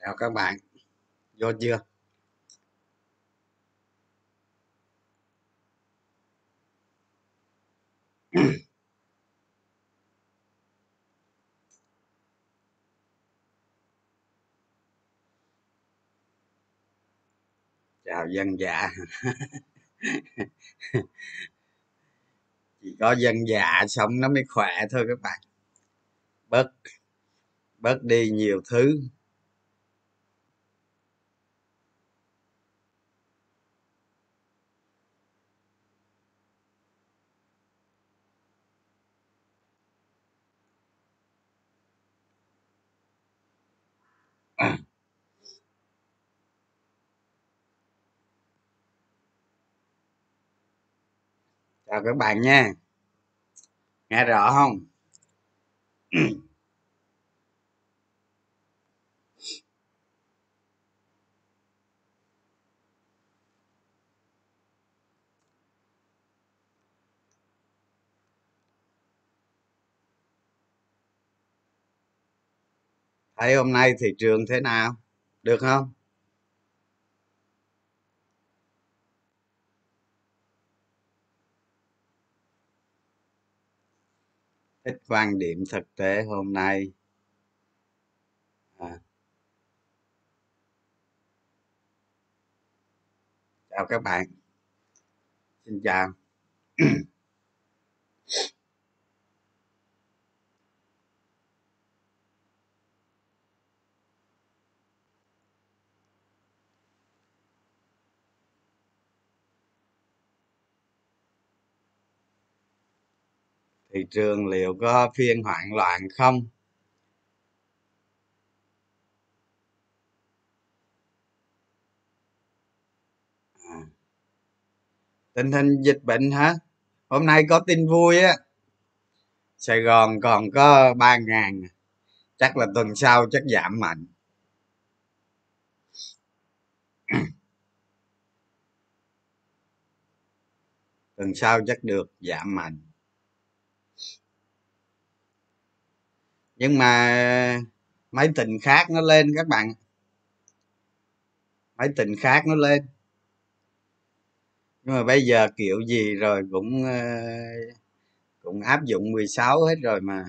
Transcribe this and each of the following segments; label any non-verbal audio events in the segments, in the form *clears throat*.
chào các bạn. Vô chưa? Dân dạ chỉ có dân dạ sống nó mới khỏe thôi các bạn. Bớt bớt đi nhiều thứ. Chào các bạn nha. Nghe rõ không? Thấy hôm nay thị trường thế nào? Được không? Thích quan điểm thực tế hôm nay. À, chào các bạn. Xin chào. *clears throat* thị trường liệu có phiên hoảng loạn không? À, tình hình dịch bệnh hả? Hôm nay có tin vui á. Sài gòn còn có ba ngàn. Chắc là tuần sau chắc giảm mạnh. Tuần sau chắc được giảm mạnh. Nhưng mà máy tình khác nó lên các bạn. Máy tình khác nó lên. Nhưng mà bây giờ kiểu gì rồi cũng ờ, cũng áp dụng 16 hết rồi mà.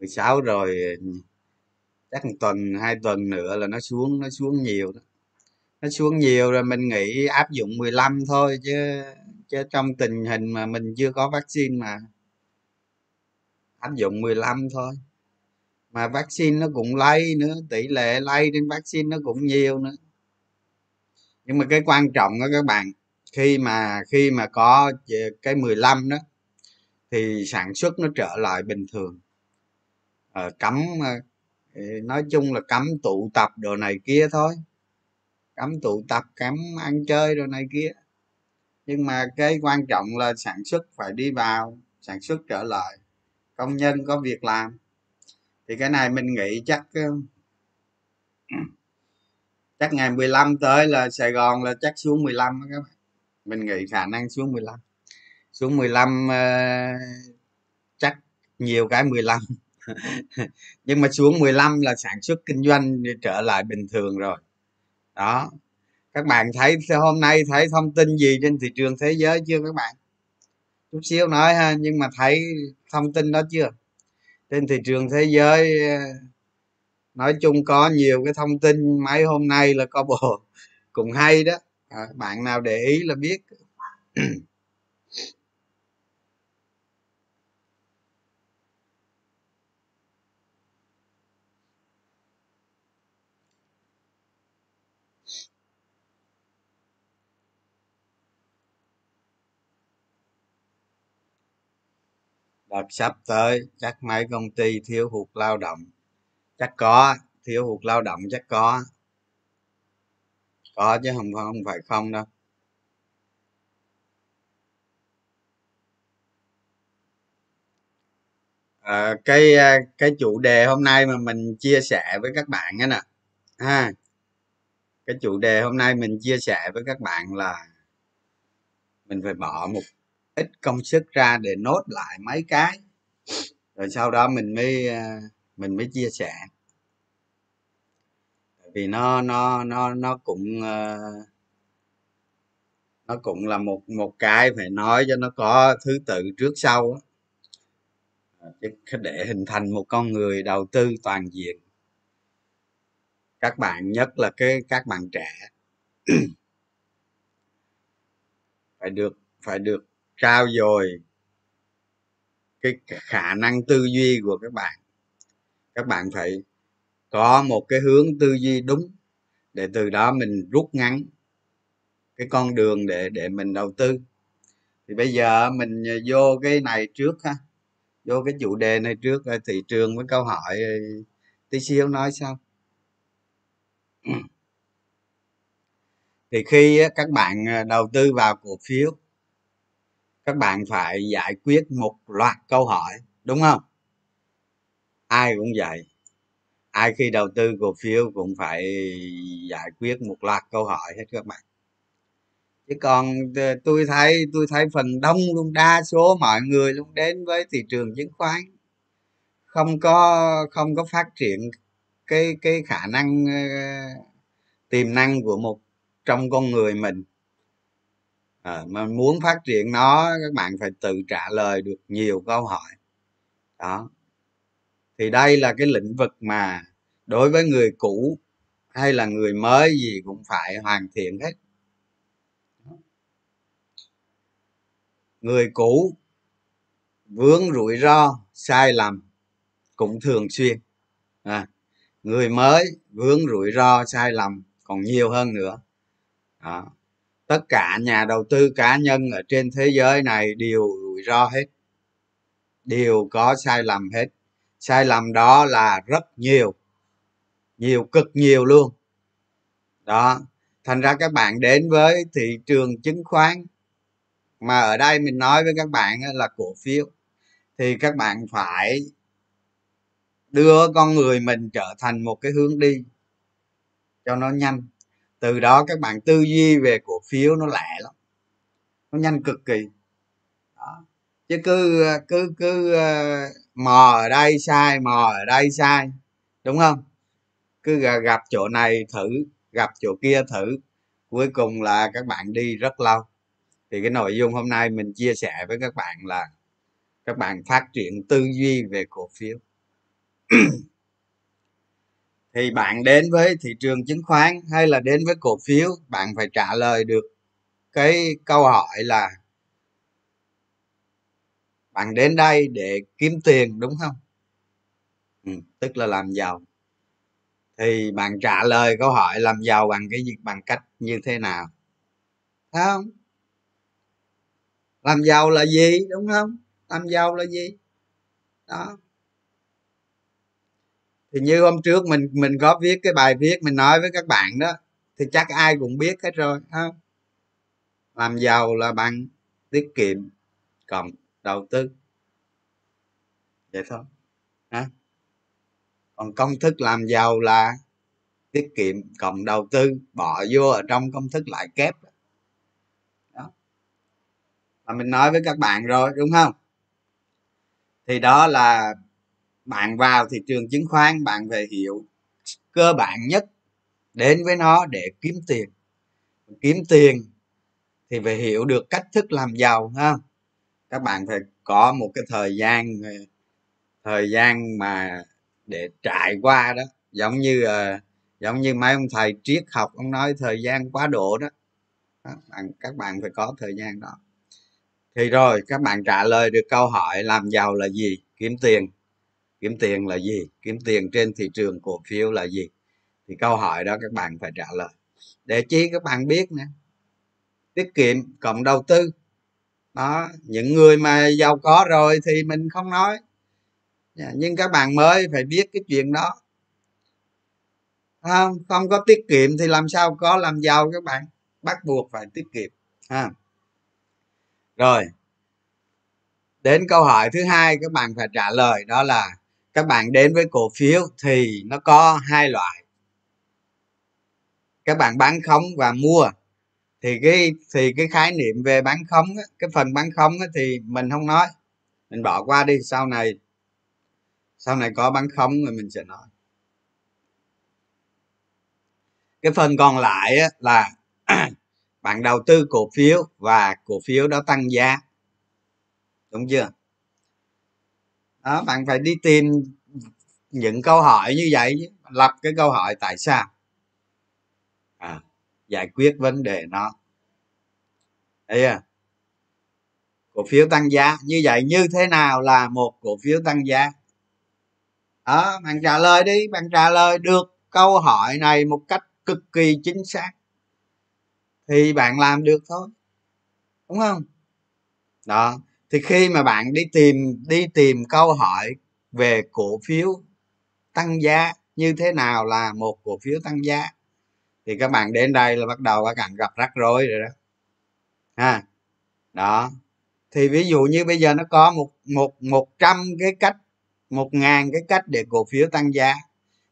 16 rồi, chắc một tuần, hai tuần nữa là nó xuống nó xuống nhiều đó. Nó xuống nhiều rồi mình nghĩ áp dụng 15 thôi chứ chứ trong tình hình mà mình chưa có vaccine mà áp dụng 15 thôi. Mà vaccine nó cũng lây nữa tỷ lệ lây trên vaccine nó cũng nhiều nữa. Nhưng mà cái quan trọng đó các bạn khi mà khi mà có cái 15 đó thì sản xuất nó trở lại bình thường. Ờ, cấm ờ, nói chung là cấm tụ tập đồ này kia thôi. Cấm tụ tập cấm ăn chơi đồ này kia. Nhưng mà cái quan trọng là sản xuất phải đi vào sản xuất trở lại công nhân có việc làm thì cái này mình nghĩ chắc ờ, chắc ngày 15 tới là Sài Gòn là chắc xuống 15 các bạn. Mình nghĩ khả năng xuống 15 xuống 15 uh, ờ, chắc nhiều cái 15 *laughs* nhưng mà xuống 15 là sản xuất kinh doanh trở lại bình thường rồi. Đó. Các bạn thấy hôm nay thấy thông tin gì trên thị trường thế giới chưa các bạn? Chút xíu nói ha nhưng mà thấy thông tin đó chưa? Trên thị trường thế giới nói chung có nhiều cái thông tin mấy hôm nay là có bộ *laughs* cũng hay đó. À, bạn nào để ý là biết. *clears throat* đợt sắp tới chắc mấy công ty thiếu hụt lao động. Chắc có thiếu hụt lao động chắc có. Có chứ không không phải không đâu. À, cái ờ, cái chủ đề hôm nay mà mình chia sẻ với các bạn á nè ha. Cái chủ đề hôm nay mình chia sẻ với các bạn là mình phải bỏ một ít công sức ra để nốt lại mấy cái. Rồi sau đó mình mới ờ, mình mới chia sẻ. Vì nó nó nó nó cũng ờ, nó cũng là một một cái phải nói cho nó có thứ tự trước sau ờ, để hình thành một con người đầu tư toàn diện. Các bạn, nhất là cái, các bạn trẻ. *clears throat* Phải được phải được trao dồi cái khả năng tư duy của các bạn. Các bạn phải có một cái hướng tư duy đúng để từ đó mình rút ngắn cái con đường để để mình đầu tư. Thì bây giờ mình vô cái này trước ha, vô cái chủ đề này trước thị trường với câu hỏi tí xíu nói sao *clears throat* thì khi các bạn à, đầu tư vào cổ phiếu các bạn phải giải quyết một loạt câu hỏi, đúng không? Ai cũng vậy. Ai khi đầu tư cổ phiếu cũng phải giải quyết một loạt câu hỏi hết các bạn. Chứ còn ờ, tôi thấy tôi thấy phần đông luôn, đa số mọi người luôn đến với thị trường chứng khoán. Không có không có phát triển cái cái khả năng ờ, tiềm năng của một, trong con người mình à, mà muốn phát triển nó các bạn phải tự trả lời được nhiều câu hỏi. Đó. Thì đây là cái lĩnh vực mà đối với người cũ hay là người mới gì cũng phải hoàn thiện hết. Người cũ vướng rủi ro sai lầm cũng thường xuyên. À, người mới vướng rủi ro sai lầm còn nhiều hơn nữa. Đó tất cả nhà đầu tư cá nhân ở trên thế giới này đều rủi ro hết. Đều có sai lầm hết. Sai lầm đó là rất nhiều. Nhiều cực nhiều luôn. Đó. Thành ra các bạn đến với thị trường chứng khoán. Mà ở đây mình nói với các bạn là cổ phiếu. Thì các bạn phải đưa con người mình trở thành một cái hướng đi cho nó nhanh từ đó các bạn tư duy về cổ phiếu nó lẹ lắm, nó nhanh cực kỳ. Đó. chứ cứ cứ cứ ờ, mò ở đây sai, mò ở đây sai, đúng không? Cứ gặp chỗ này thử, gặp chỗ kia thử, cuối cùng là các bạn đi rất lâu. Thì cái nội dung hôm nay mình chia sẻ với các bạn là các bạn phát triển tư duy về cổ phiếu. *clears throat* thì bạn đến với thị trường chứng khoán hay là đến với cổ phiếu bạn phải trả lời được cái câu hỏi là bạn đến đây để kiếm tiền đúng không? Ừ, tức là làm giàu. Thì bạn trả lời câu hỏi làm giàu bằng cái gì bằng cách như thế nào? Thấy không? Làm giàu là gì đúng không? Làm giàu là gì? Đó thì như hôm trước mình mình có viết cái bài viết, mình nói với các bạn đó, thì chắc ai cũng biết hết rồi, ha? Làm giàu là bằng tiết kiệm cộng đầu tư. Vậy thôi hả còn công thức làm giàu là tiết kiệm cộng đầu tư, bỏ vô ở trong công thức lại kép. Đó. Là mình nói với các bạn rồi, đúng không? Thì đó là bạn vào thị trường chứng khoán bạn phải hiểu cơ bản nhất đến với nó để kiếm tiền. Kiếm tiền thì phải hiểu được cách thức làm giàu ha. Các bạn phải có một cái thời gian ờ, thời gian mà để trải qua đó. Giống như ờ, giống như mấy ông thầy triết học ông nói thời gian quá độ đó, đó bạn, các bạn phải có thời gian đó. Thì rồi các bạn trả lời được câu hỏi làm giàu là gì? Kiếm tiền kiếm tiền là gì? Kiếm tiền trên thị trường cổ phiếu là gì? Thì câu hỏi đó các bạn phải trả lời. Để chi các bạn biết nè, tiết kiệm cộng đầu tư. Đó, những người mà giàu có rồi thì mình không nói. Dạ, nhưng các bạn mới phải biết cái chuyện đó. Không? Không có tiết kiệm thì làm sao có làm giàu các bạn? Bắt buộc phải tiết kiệm, ha. Rồi, đến câu hỏi thứ hai các bạn phải trả lời đó là các bạn đến với cổ phiếu thì nó có hai loại. Các bạn bán khống và mua. Thì cái thì cái khái niệm về bán khống á, cái phần bán khống á, thì mình không nói. Mình bỏ qua đi sau này sau này có bán khống rồi mình sẽ nói. Cái phần còn lại á, là *clears throat* bạn đầu tư cổ phiếu và cổ phiếu đó tăng giá. Đúng chưa? Đó bạn phải đi tìm những câu hỏi như vậy lập cái câu hỏi tại sao? À, giải quyết vấn đề nó. Thấy à cổ phiếu tăng giá như vậy như thế nào là một cổ phiếu tăng giá? Đó bạn trả lời đi bạn trả lời được câu hỏi này một cách cực kỳ chính xác. Thì bạn làm được thôi đúng không? Đó thì khi mà bạn đi tìm đi tìm câu hỏi về cổ phiếu tăng giá như thế nào là một cổ phiếu tăng giá, thì các bạn đến đây là bắt đầu các bạn gặp rắc rối rồi đó. Ha. Đó. Thì ví dụ như bây giờ nó có một một một trăm cái cách, một ngàn cái cách để cổ phiếu tăng giá,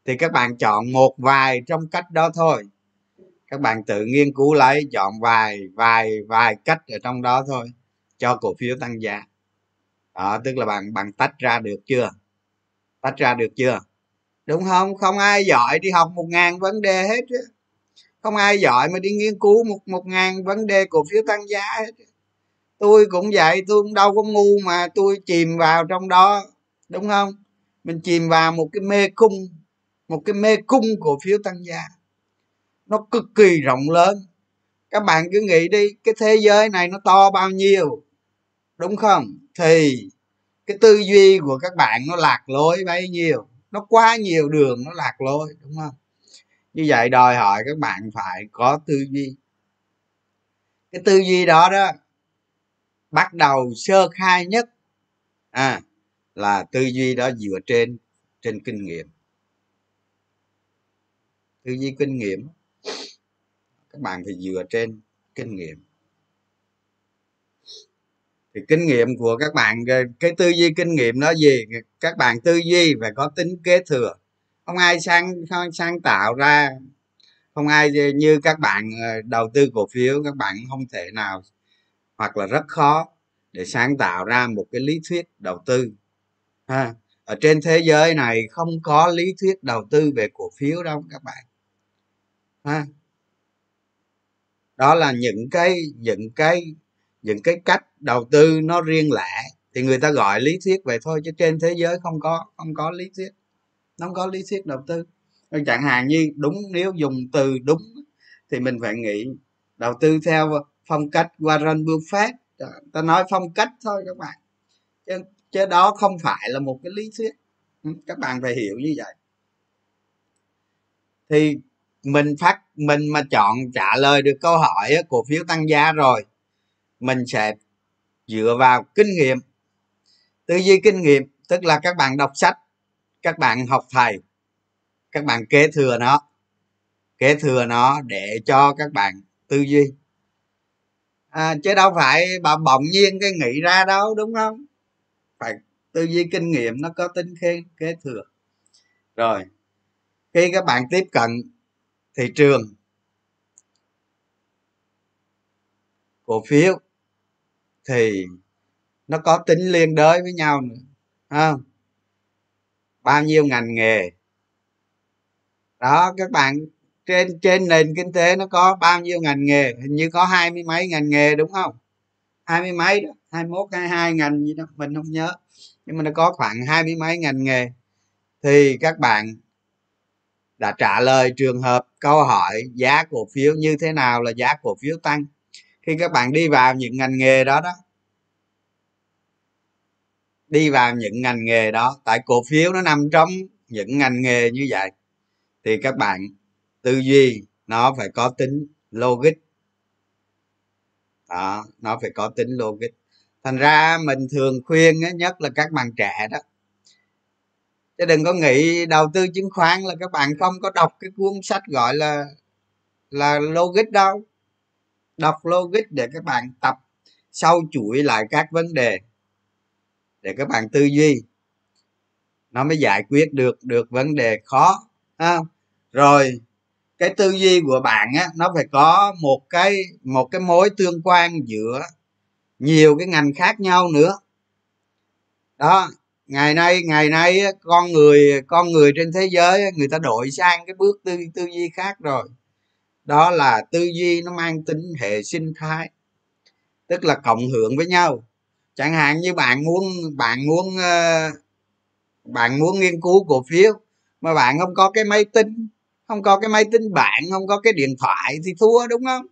thì các bạn chọn một vài trong cách đó thôi. Các bạn tự nghiên cứu lấy chọn vài vài vài cách ở trong đó thôi cho cổ phiếu tăng giá. Đó, tức là bạn bạn tách ra được chưa? Tách ra được chưa? Đúng không? Không ai giỏi đi học một ngàn vấn đề hết không ai giỏi mà đi nghiên cứu một một ngàn vấn đề cổ phiếu tăng giá hết tôi cũng vậy, tôi cũng đâu có ngu mà tôi chìm vào trong đó. Đúng không? Mình chìm vào một cái mê cung, một cái mê cung cổ phiếu tăng giá. Nó cực kỳ rộng lớn. Các bạn cứ nghĩ đi, cái thế giới này nó to bao nhiêu? Đúng không? Thì cái tư duy của các bạn nó lạc lối bấy nhiêu. Nó quá nhiều đường nó lạc lối, đúng không? Như vậy đòi hỏi các bạn phải có tư duy. Cái tư duy đó đó, bắt đầu sơ khai nhất à là tư duy đó dựa trên trên kinh nghiệm. Tư duy kinh nghiệm, các bạn phải dựa trên kinh nghiệm thì kinh nghiệm của các bạn, cái tư duy kinh nghiệm nó gì? Các bạn tư duy phải có tính kế thừa. Không ai sáng không sáng tạo ra. Không ai như các bạn ờ, đầu tư cổ phiếu, các bạn không thể nào, hoặc là rất khó để sáng tạo ra một cái lý thuyết đầu tư. Ha, ở trên thế giới này không có lý thuyết đầu tư về cổ phiếu đâu các bạn. Ha. Đó là những cái những cái những cái cách đầu tư nó riêng lẻ thì người ta gọi lý thuyết vậy thôi chứ trên thế giới không có không có lý thuyết nó không có lý thuyết đầu tư. Chẳng hạn như đúng nếu dùng từ đúng thì mình phải nghĩ đầu tư theo phong cách Warren Buffett. Ta nói phong cách thôi các bạn. Chứ, chứ đó không phải là một cái lý thuyết. Ừ, các bạn phải hiểu như vậy. Thì mình phát mình mà chọn trả lời được câu hỏi cổ phiếu tăng giá rồi mình sẽ dựa vào kinh nghiệm. Tư duy kinh nghiệm tức là các bạn đọc sách các bạn học thầy các bạn kế thừa nó kế thừa nó để cho các bạn tư duy. À, chứ đâu phải bà bỗng nhiên cái nghĩ ra đâu đúng không? Phải tư duy kinh nghiệm nó có tính kế, kế thừa. Rồi khi các bạn tiếp cận thị trường cổ phiếu thì nó có tính liên đới với nhau nữa không? Bao nhiêu ngành nghề? Đó, các bạn, trên trên nền kinh tế nó có bao nhiêu ngành nghề? Hình như có hai mươi mấy ngành nghề, đúng không? Hai mươi mấy đó, hai mốt, hai hai ngành gì đó, mình không nhớ. Nhưng mà nó có khoảng hai mươi mấy ngành nghề. Thì các bạn đã trả lời trường hợp câu hỏi giá cổ phiếu như thế nào là giá cổ phiếu tăng? Khi các bạn đi vào những ngành nghề đó đó, đi vào những ngành nghề đó, tại cổ phiếu nó nằm trong những ngành nghề như vậy, thì các bạn tư duy nó phải có tính logic. Đó, nó phải có tính logic. Thành ra mình thường khuyên nhất là các bạn trẻ đó, chứ đừng có nghĩ đầu tư chứng khoán là các bạn không có đọc cái cuốn sách gọi là là logic đâu đọc logic để các bạn tập sâu chuỗi lại các vấn đề, để các bạn tư duy. Nó mới giải quyết được được vấn đề khó, ha. rồi, cái tư duy của bạn á, nó phải có một cái một cái mối tương quan giữa nhiều cái ngành khác nhau nữa. Đó, ngày nay ngày nay con người con người trên thế giới người ta đổi sang cái bước tư tư duy khác rồi đó là tư duy nó mang tính hệ sinh thái tức là cộng hưởng với nhau. Chẳng hạn như bạn muốn bạn muốn ờ, bạn muốn nghiên cứu cổ phiếu mà bạn không có cái máy tính không có cái máy tính bạn không có cái điện thoại thì thua đúng không?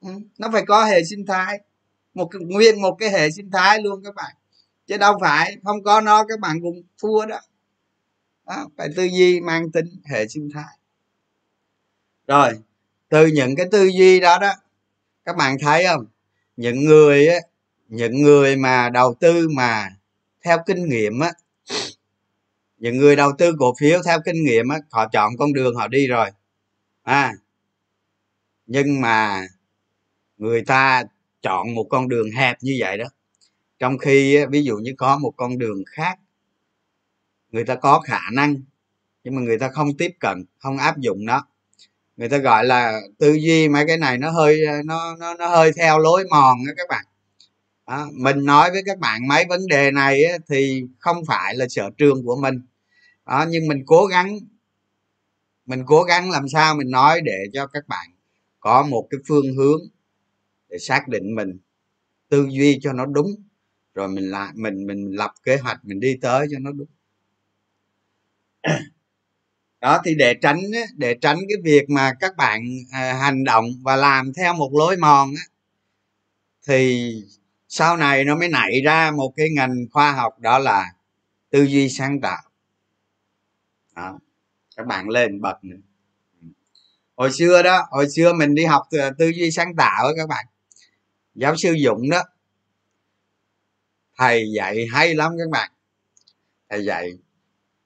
Ừ, nó phải có hệ sinh thái. Một nguyên một cái hệ sinh thái luôn các bạn. Chứ đâu phải không có nó các bạn cũng thua đó, đó phải tư duy mang tính hệ sinh thái rồi, từ những cái tư duy đó đó, các bạn thấy không? Những người á, những người mà đầu tư mà theo kinh nghiệm á, những người đầu tư cổ phiếu theo kinh nghiệm á, họ chọn con đường họ đi rồi. À nhưng mà người ta chọn một con đường hẹp như vậy đó. Trong khi ví dụ như có một con đường khác, người ta có khả năng, nhưng mà người ta không tiếp cận, không áp dụng nó người ta gọi là tư duy mấy cái này nó hơi nó nó, nó hơi theo lối mòn đó các bạn. Đó, mình nói với các bạn mấy vấn đề này thì không phải là sở trường của mình. Đó, nhưng mình cố gắng mình cố gắng làm sao mình nói để cho các bạn có một cái phương hướng để xác định mình tư duy cho nó đúng rồi mình lại mình mình lập kế hoạch mình đi tới cho nó đúng đó thì để tránh để tránh cái việc mà các bạn à, hành động và làm theo một lối mòn á, thì sau này nó mới nảy ra một cái ngành khoa học đó là tư duy sáng tạo. Đó. các bạn lên bậc nữa. Hồi xưa đó hồi xưa mình đi học à, tư duy sáng tạo đó các bạn. Giáo sư dũng đó thầy dạy hay lắm các bạn. Thầy dạy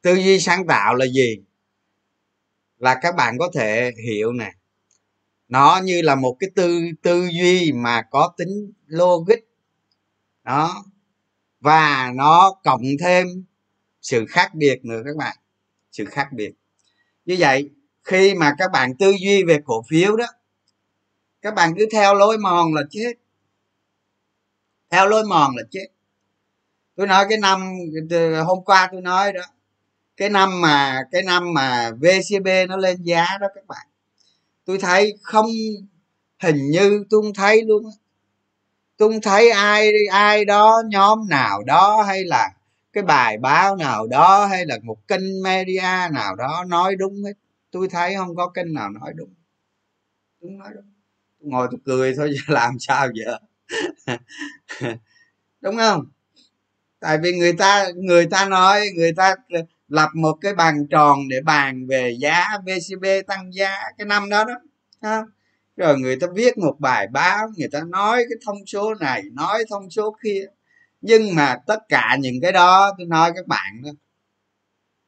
tư duy sáng tạo là gì? Là các bạn có thể hiểu nè. Nó như là một cái tư tư duy mà có tính logic. Đó. Và nó cộng thêm sự khác biệt nữa các bạn. Sự khác biệt. Như vậy, khi mà các bạn tư duy về cổ phiếu đó, các bạn cứ theo lối mòn là chết. Theo lối mòn là chết. Tôi nói cái năm, hôm qua tôi nói đó cái năm mà, cái năm mà vcb nó lên giá đó các bạn. Tôi thấy không hình như, tôi không thấy luôn tôi không thấy ai ai đó, nhóm nào đó hay là cái bài báo nào đó hay là một kênh media nào đó nói đúng hết. Tôi thấy không có kênh nào nói đúng. Đúng nói đúng. Tôi ngồi tôi cười thôi *laughs* làm sao giờ? *laughs* Đúng không? Tại vì người ta người ta nói, người ta lập một cái bàn tròn để bàn về giá vcb tăng giá cái năm đó đó, ha? rồi người ta viết một bài báo, người ta nói cái thông số này, nói thông số kia. Nhưng mà tất cả những cái đó, tôi nói các bạn đó,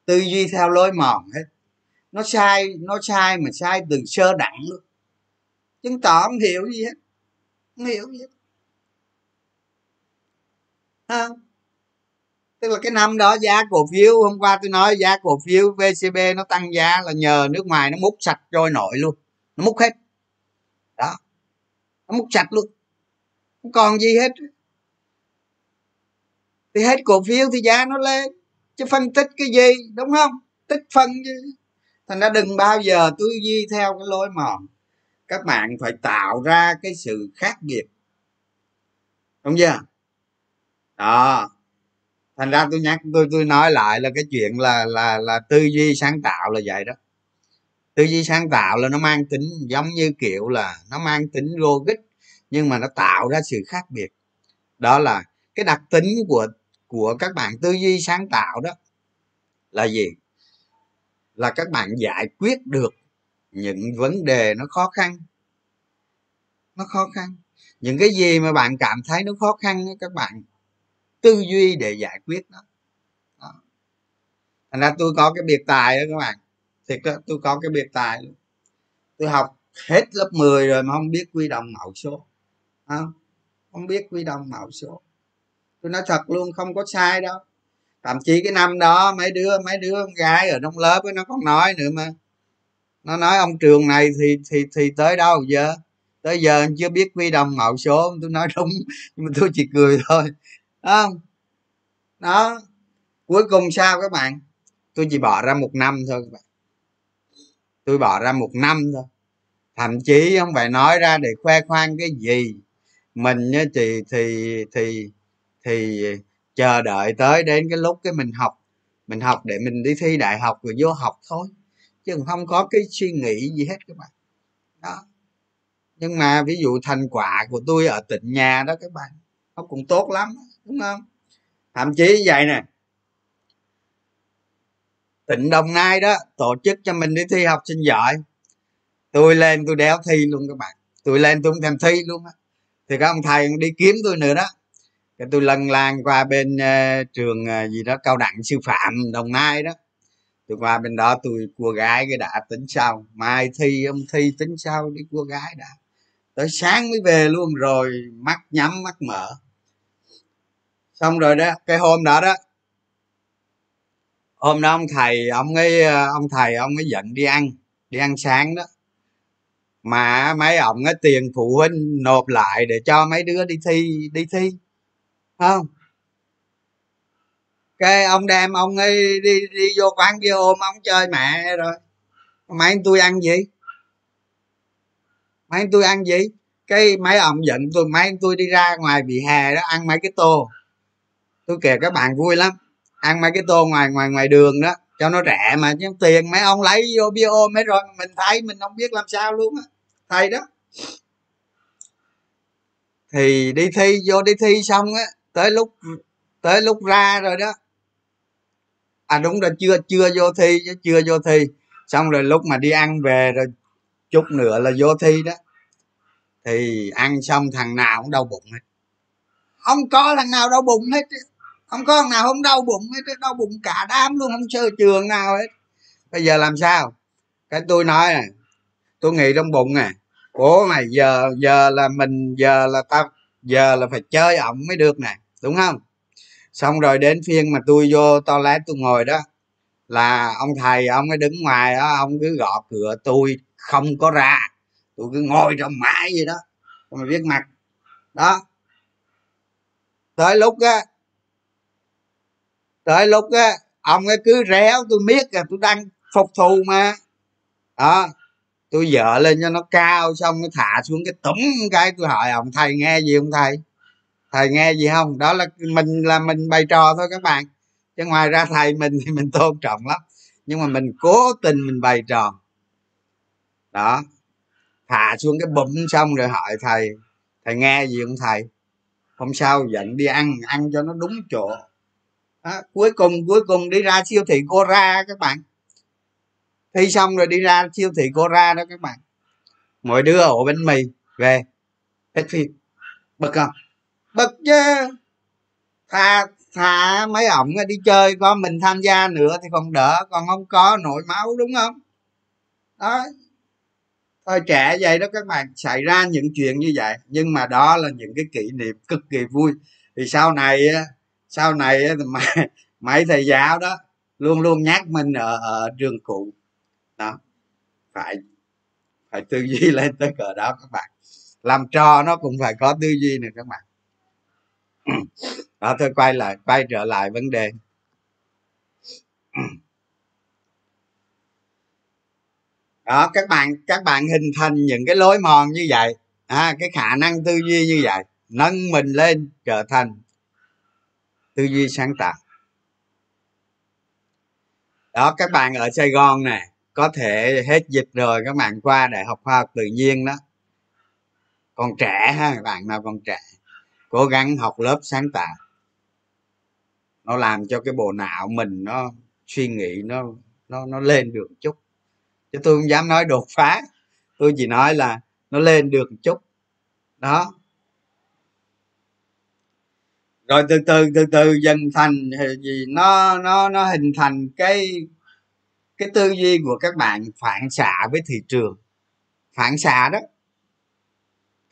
tư duy theo lối mòn hết. Nó sai nó sai mà sai từ sơ đẳng luôn. Chứng tỏ không hiểu gì hết, không hiểu gì hết. Không tức là cái năm đó giá cổ phiếu, hôm qua tôi nói giá cổ phiếu vcb nó tăng giá là nhờ nước ngoài nó múc sạch trôi nổi luôn. Nó múc hết. Đó. Nó múc sạch luôn. Không còn gì hết. Thì hết cổ phiếu thì giá nó lên. Chứ phân tích cái gì, đúng không? Tích phân chứ. Thành ra đừng bao giờ tư duy theo cái lối mòn. Các bạn phải tạo ra cái sự khác biệt. Đúng chưa? Đó thành ra tôi nhắc, tôi tôi nói lại là cái chuyện là là là tư duy sáng tạo là vậy đó. Tư duy sáng tạo là nó mang tính giống như kiểu là nó mang tính logic, nhưng mà nó tạo ra sự khác biệt. Đó là cái đặc tính của của các bạn tư duy sáng tạo đó là gì? Là các bạn giải quyết được những vấn đề nó khó khăn. Nó khó khăn. Những cái gì mà bạn cảm thấy nó khó khăn các bạn tư duy để giải quyết nó. Đó. thành ra tôi có cái biệt tài đó các bạn. Thiệt đó tôi có cái biệt tài luôn. Tôi học hết lớp 10 rồi mà không biết quy đồng mẫu số. Không không biết quy đồng mẫu số. Tôi nói thật luôn, không có sai đâu. Thậm chí cái năm đó mấy đứa mấy đứa con gái ở trong lớp ấy nó còn nói nữa mà. Nó nói ông trường này thì thì thì tới đâu giờ? Tới giờ chưa biết quy đồng mẫu số. Tôi nói đúng, nhưng mà tôi chỉ cười thôi không? Đó. Cuối cùng sao các bạn? Tôi chỉ bỏ ra một năm thôi các bạn. Tôi bỏ ra một năm thôi. Thậm chí không phải nói ra để khoe khoang cái gì. Mình thì thì thì thì chờ đợi tới đến cái lúc cái mình học. Mình học để mình đi thi đại học rồi vô học thôi. Chứ không có cái suy nghĩ gì hết các bạn. Đó. Nhưng mà ví dụ thành quả của tôi ở tỉnh nhà đó các bạn, nó cũng tốt lắm đúng không? Thậm chí vậy nè. Tỉnh đồng nai đó tổ chức cho mình đi thi học sinh giỏi. Tôi lên tôi đéo thi luôn các bạn. Tôi lên tôi không thèm thi luôn á. Thì các ông thầy đi kiếm tôi nữa đó. Cái tôi lần lan qua bên uh, trường uh, gì đó cao đẳng sư phạm đồng nai đó. Tôi qua bên đó tôi cua gái cái đã tính sau. Mai thi ông thi tính sau đi cua gái đã. Tới sáng mới về luôn rồi mắt nhắm mắt mở xong rồi đó, cái hôm đó đó, hôm đó ông thầy, ông ấy ờ, ông thầy ông ấy dẫn đi ăn đi ăn sáng đó. Mà mấy ông ấy tiền phụ huynh nộp lại để cho mấy đứa đi thi đi thi không? Cái ông đem ông ấy đi đi vô quán bia ôm ông chơi mẹ rồi. Mấy anh tôi ăn gì? Mấy anh tôi ăn gì? Cái mấy ông giận tôi, mấy anh tôi đi ra ngoài bị hè đó ăn mấy cái tô tôi kể các bạn vui lắm. Ăn mấy cái tô ngoài ngoài ngoài đường đó, cho nó rẻ mà, chứ tiền mấy ông lấy vô bia ôm hết rồi mình thấy, mình không biết làm sao luôn á. Thầy đó. Thì đi thi, vô đi thi xong á, tới lúc tới lúc ra rồi đó. À đúng rồi, chưa chưa vô thi, chứ chưa vô thi. Xong rồi lúc mà đi ăn về rồi chút nữa là vô thi đó. Thì ăn xong thằng nào cũng đau bụng hết. Không có thằng nào đau bụng hết không có nào không đau bụng hết đau bụng cả đám luôn, không sơ trường nào hết. Bây giờ làm sao? Cái tôi nói này, tôi nghĩ trong bụng này ủa, mày giờ giờ là mình, giờ là tao, giờ là phải chơi ổng mới được nè. Đúng không? Xong rồi đến phiên mà tôi vô toilet tôi ngồi đó, là ông thầy ông ấy đứng ngoài đó, ông cứ gõ cửa, tôi không có ra. Tôi cứ ngồi trong mãi vậy đó mà biết mặt. Đó. Tới lúc á tới lúc á, ông ấy cứ réo, tôi biết là tôi đang phục thù mà. Đó, tôi dợ lên cho nó cao, xong nó thả xuống cái tủng cái tôi hỏi ông, thầy nghe gì không thầy? Thầy nghe gì không? Đó là mình là mình bày trò thôi các bạn. Chứ ngoài ra thầy mình thì mình tôn trọng lắm. Nhưng mà mình cố tình mình bày trò. Đó, thả xuống cái bụng xong rồi hỏi thầy thầy nghe gì không thầy? Hôm sau dẫn đi ăn ăn cho nó đúng chỗ đó, cuối cùng cuối cùng đi ra siêu thị cô ra các bạn. Thi xong rồi đi ra siêu thị cô ra đó các bạn. Mỗi đứa ổ bánh mì về hết phim. Bực không? Bực chứ. Thà thà mấy ổng đi chơi có mình tham gia nữa thì còn đỡ còn không có nổi máu đúng không? Đó. Thôi trẻ vậy đó các bạn xảy ra những chuyện như vậy. Nhưng mà đó là những cái kỷ niệm cực kỳ vui. Thì sau này sau này mấy, mấy *laughs* thầy giáo đó luôn luôn nhắc mình ở, ở trường cũ. Đó. Phải phải tư duy *laughs* lên tới cỡ đó các bạn. Làm trò nó cũng phải có tư duy nữa các bạn. *clears throat* Đó thôi quay lại quay trở lại vấn đề. *clears throat* Đó các bạn các bạn hình thành những cái lối mòn như vậy. À, cái khả năng tư duy như vậy nâng mình lên trở thành tư duy sáng tạo. Đó, các bạn ở sài gòn nè, có thể hết dịch rồi, các bạn qua đại học khoa học tự nhiên đó. Còn trẻ ha, các bạn, nào còn trẻ, cố gắng học lớp sáng tạo. Nó làm cho cái bộ não mình nó suy nghĩ nó nó nó lên được chút. Chứ tôi không dám nói đột phá. Tôi chỉ nói là nó lên được chút. Đó rồi từ từ từ từ dần thành gì? Nó nó nó hình thành cái cái tư duy của các bạn phản xạ với thị trường. Phản xạ đó.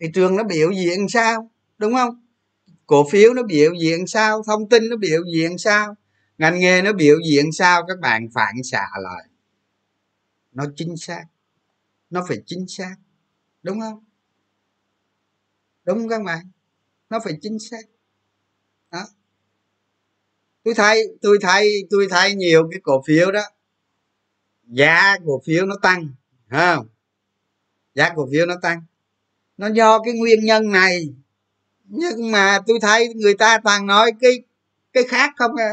Thị trường nó biểu diễn sao? Đúng không? Cổ phiếu nó biểu diễn sao? Thông tin nó biểu diễn sao? Ngành nghề nó biểu diễn sao? Các bạn phản xạ lại. Nó chính xác. Nó phải chính xác. Đúng không? Đúng không các bạn. Nó phải chính xác đó. Tôi thấy tôi thấy tôi thấy nhiều cái cổ phiếu đó. Giá cổ phiếu nó tăng không? Giá cổ phiếu nó tăng. Nó do cái nguyên nhân này. Nhưng mà tôi thấy người ta toàn nói cái cái khác không à.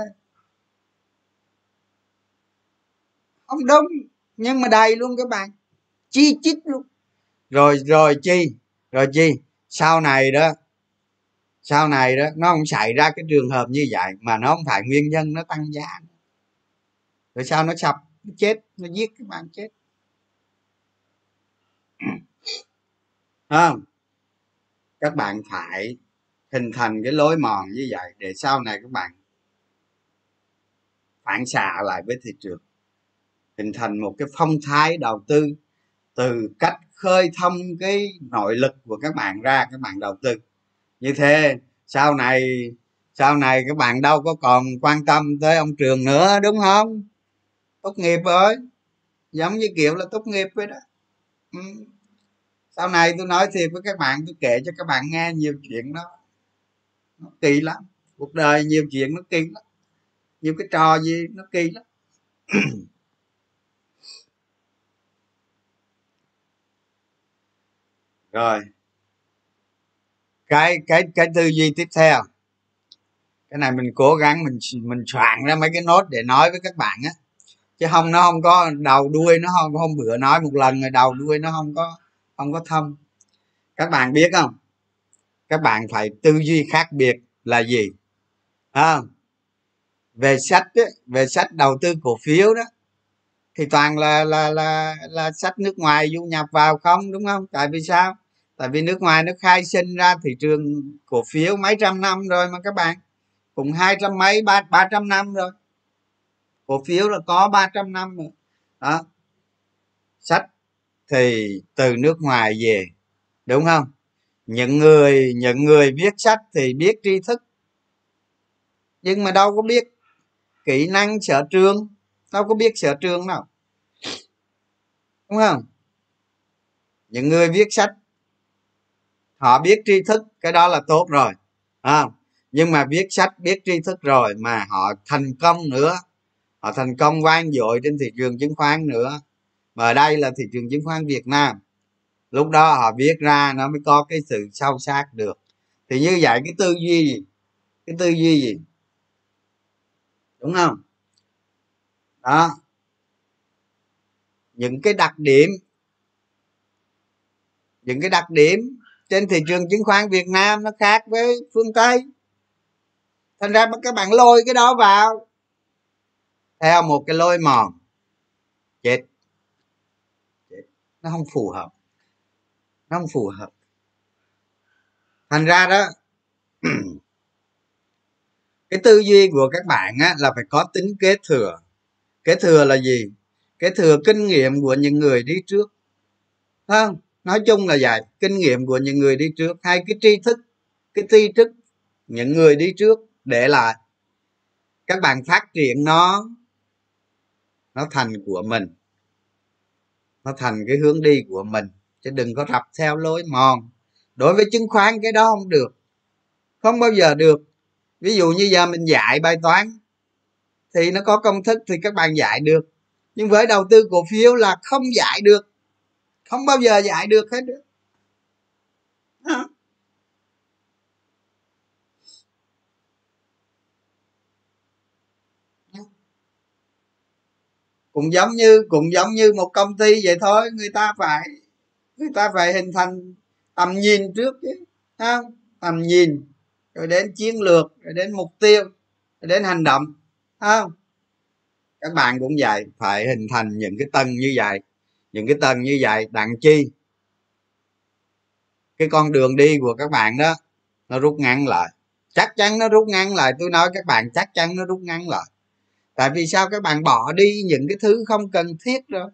Không đúng, nhưng mà đầy luôn các bạn. Chi chít luôn. Rồi rồi chi? Rồi chi? Sau này đó sau này đó, nó không xảy ra cái trường hợp như vậy, mà nó không phải nguyên nhân, nó tăng giá. Rồi sao nó sập, nó chết, nó giết các bạn chết. *clears throat* Không? Các bạn phải hình thành cái lối mòn như vậy để sau này các bạn phản xạ lại với thị trường. Hình thành một cái phong thái đầu tư từ cách khơi thông cái nội lực của các bạn ra, các bạn đầu tư như thế, sau này sau này các bạn đâu có còn quan tâm tới ông trường nữa, đúng không? Tốt nghiệp rồi. Giống như kiểu là tốt nghiệp vậy đó. Ừ. sau này tôi nói thiệt với các bạn, tôi kể cho các bạn nghe nhiều chuyện đó. Nó kỳ lắm. Cuộc đời nhiều chuyện nó kỳ lắm. Nhiều cái trò gì nó kỳ lắm. *clears throat* Rồi cái cái cái tư duy tiếp theo. Cái này mình cố gắng mình mình soạn ra mấy cái nốt để nói với các bạn á. Chứ không nó không có đầu đuôi nó không hôm bữa nói một lần rồi đầu đuôi nó không có không có thông các bạn biết không? Các bạn phải tư duy khác biệt là gì? À, về sách ấy, về sách đầu tư cổ phiếu đó thì toàn là là là là sách nước ngoài du nhập vào không đúng không? Tại vì sao? Tại vì nước ngoài nó khai sinh ra thị trường cổ phiếu mấy trăm năm rồi mà các bạn. Cũng hai trăm mấy, ba ba trăm năm rồi. Cổ phiếu là có ba trăm năm rồi. Đó. Sách thì từ nước ngoài về, đúng không? Những người những người viết sách thì biết tri thức. Nhưng mà đâu có biết kỹ năng sở trường. Đâu có biết sở trường nào đúng không? Những người viết sách họ biết tri thức cái đó là tốt rồi à, nhưng mà viết sách biết tri thức rồi mà họ thành công nữa. Họ thành công vang dội trên thị trường chứng khoán nữa. Mà ở đây là thị trường chứng khoán việt nam. Lúc đó họ viết ra nó mới có cái sự sâu sát được. Thì như vậy cái tư duy gì? Cái tư duy gì? Đúng không? Đó. Những cái đặc điểm. Những cái đặc điểm trên thị trường chứng khoán việt nam nó khác với phương tây. Thành ra các bạn lôi cái đó vào theo một cái lôi mòn. Chết, chết. nó không phù hợp. Nó không phù hợp. Thành ra đó *clears throat* cái tư duy của các bạn á, là phải có tính kế thừa. Kế thừa là gì? Kế thừa kinh nghiệm của những người đi trước. Không? Nói chung là vậy. Kinh nghiệm của những người đi trước, hay cái tri thức, cái tri thức những người đi trước để lại. Các bạn phát triển nó nó thành của mình. Nó thành cái hướng đi của mình. Chứ đừng có rập theo lối mòn. Đối với chứng khoán cái đó không được. Không bao giờ được. Ví dụ như giờ mình dạy bài toán, thì nó có công thức thì các bạn dạy được. Nhưng với đầu tư cổ phiếu là không dạy được không bao giờ dạy được hết được cũng giống như cũng giống như một công ty vậy thôi người ta phải người ta phải hình thành tầm nhìn trước chứ không tầm nhìn rồi đến chiến lược rồi đến mục tiêu rồi đến hành động không các bạn cũng vậy phải hình thành những cái tầng như vậy những cái tầng như vậy đặng chi? Cái con đường đi của các bạn đó nó rút ngắn lại. Chắc chắn nó rút ngắn lại. Tôi nói các bạn chắc chắn nó rút ngắn lại. Tại vì sao các bạn bỏ đi những cái thứ không cần thiết rồi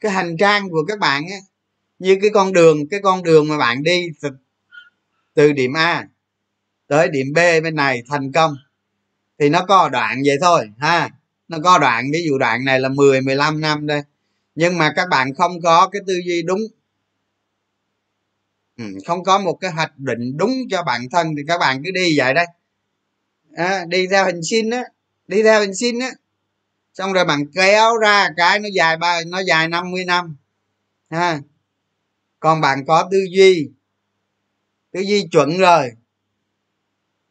cái hành trang của các bạn ấy, như cái con đường cái con đường mà bạn đi từ, từ điểm a tới điểm b bên này thành công thì nó có đoạn vậy thôi ha? Nó có đoạn ví dụ đoạn này là 10 15 năm đây nhưng mà các bạn không có cái tư duy đúng. Ừ, không có một cái hoạch định đúng cho bản thân thì các bạn cứ đi vậy đây à, đi theo hình xin á đi theo hình xin á. Xong rồi bạn kéo ra cái nó dài ba nó dài 50 năm. Ha. Còn bạn có tư duy tư duy chuẩn rồi.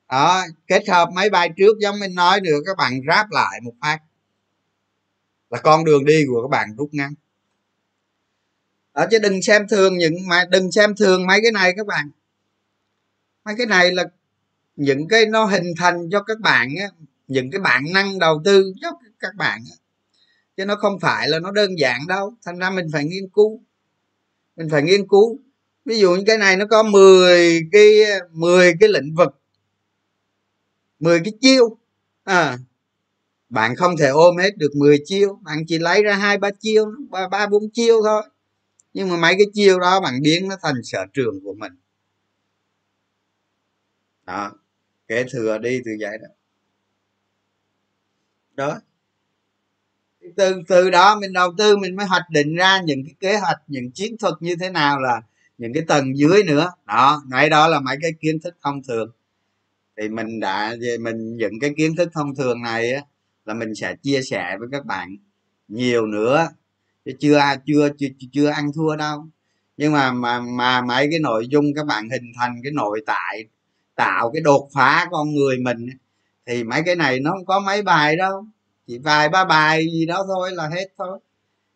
Đó kết hợp mấy bài trước giống mình nói được các bạn ráp lại một phát là con đường đi của các bạn rút ngắn.Ở chứ đừng xem thường những mà đừng xem thường mấy cái này các bạn. Mấy cái này là những cái nó hình thành cho các bạn á, những cái bản năng đầu tư cho các bạn á. chứ nó không phải là nó đơn giản đâu thành ra mình phải nghiên cứu. Mình phải nghiên cứu. Ví dụ như cái này nó có 10 cái 10 cái lĩnh vực 10 cái chiêu. À bạn không thể ôm hết được 10 chiêu, bạn chỉ lấy ra hai, ba chiêu, ba ba, bốn chiêu thôi. Nhưng mà mấy cái chiêu đó bạn biến nó thành sở trường của mình. Đó, kế thừa đi từ vậy đó. Đó. Từ từ đó mình đầu tư mình mới hoạch định ra những cái kế hoạch, những chiến thuật như thế nào là những cái tầng dưới nữa. Đó, nãy đó là mấy cái kiến thức thông thường. Thì mình đã về mình những cái kiến thức thông thường này á là mình sẽ chia sẻ với các bạn nhiều nữa. Chứ chưa chưa chưa chưa ăn thua đâu. Nhưng mà mà mà mấy cái nội dung các bạn hình thành cái nội tại, tạo cái đột phá con người mình thì mấy cái này nó không có mấy bài đâu. Chỉ vài ba bài gì đó thôi là hết thôi.